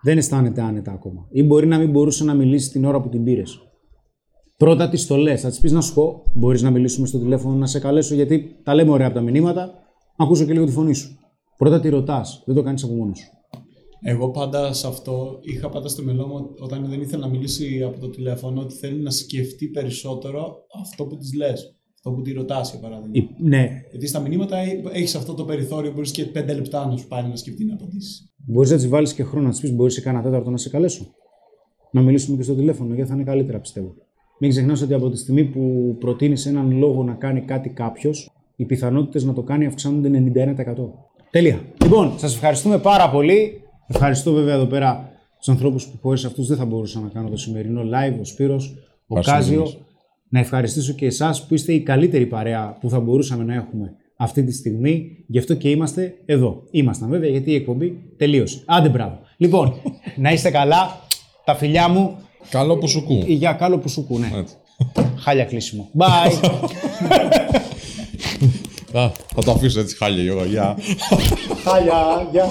Δεν αισθάνεται άνετα ακόμα. Ή μπορεί να μην μπορούσε να μιλήσει την ώρα που την πήρες. Πρώτα της το λες. Θα της πεις να σου πω: Μπορείς να μιλήσουμε στο τηλέφωνο, να σε καλέσω, γιατί τα λέμε ωραία από τα μηνύματα. Ακούσω και λίγο τη φωνή σου. Πρώτα τη ρωτάς, δεν το κάνεις από μόνος σου. Εγώ πάντα σε αυτό είχα πάντα στο μυαλό μου όταν δεν ήθελα να μιλήσει από το τηλέφωνο ότι θέλει να σκεφτεί περισσότερο αυτό που της λες. Αυτό που τη ρωτάς, για παράδειγμα. ναι. Γιατί στα μηνύματα έχεις αυτό το περιθώριο, μπορείς και πέντε λεπτά να σου πάρει να σκεφτεί να απαντήσεις. Μπορείς να της βάλεις και χρόνο να της πεις: Μπορείς σε κάνα τέταρτο να σε καλέσω. να μιλήσουμε και στο τηλέφωνο, γιατί θα είναι καλύτερα πιστεύω. Μην ξεχνάς ότι από τη στιγμή που προτείνεις έναν λόγο να κάνει κάτι κάποιος, οι πιθανότητες να το κάνει αυξάνονται 91%. Τέλεια. Λοιπόν, σας ευχαριστούμε πάρα πολύ. Ευχαριστώ βέβαια εδώ πέρα τους ανθρώπους που χωρίς αυτούς δεν θα μπορούσα να κάνω το σημερινό live. Ο Σπύρος, ο Κάζιο. Να ευχαριστήσω και εσάς που είστε η καλύτερη παρέα που θα μπορούσαμε να έχουμε αυτή τη στιγμή. Γι' αυτό και είμαστε εδώ. Ήμασταν βέβαια γιατί η εκπομπή τελείωσε. Άντε μπράβο. Λοιπόν, να είστε καλά. Τα φιλιά μου. Καλό που σου κού. Για καλό που σου κού, ναι. Χάλια κλείσιμο. Bye. θα το αφήσω έτσι χάλια, Γιώργο. Γεια. Χάλια. Γεια.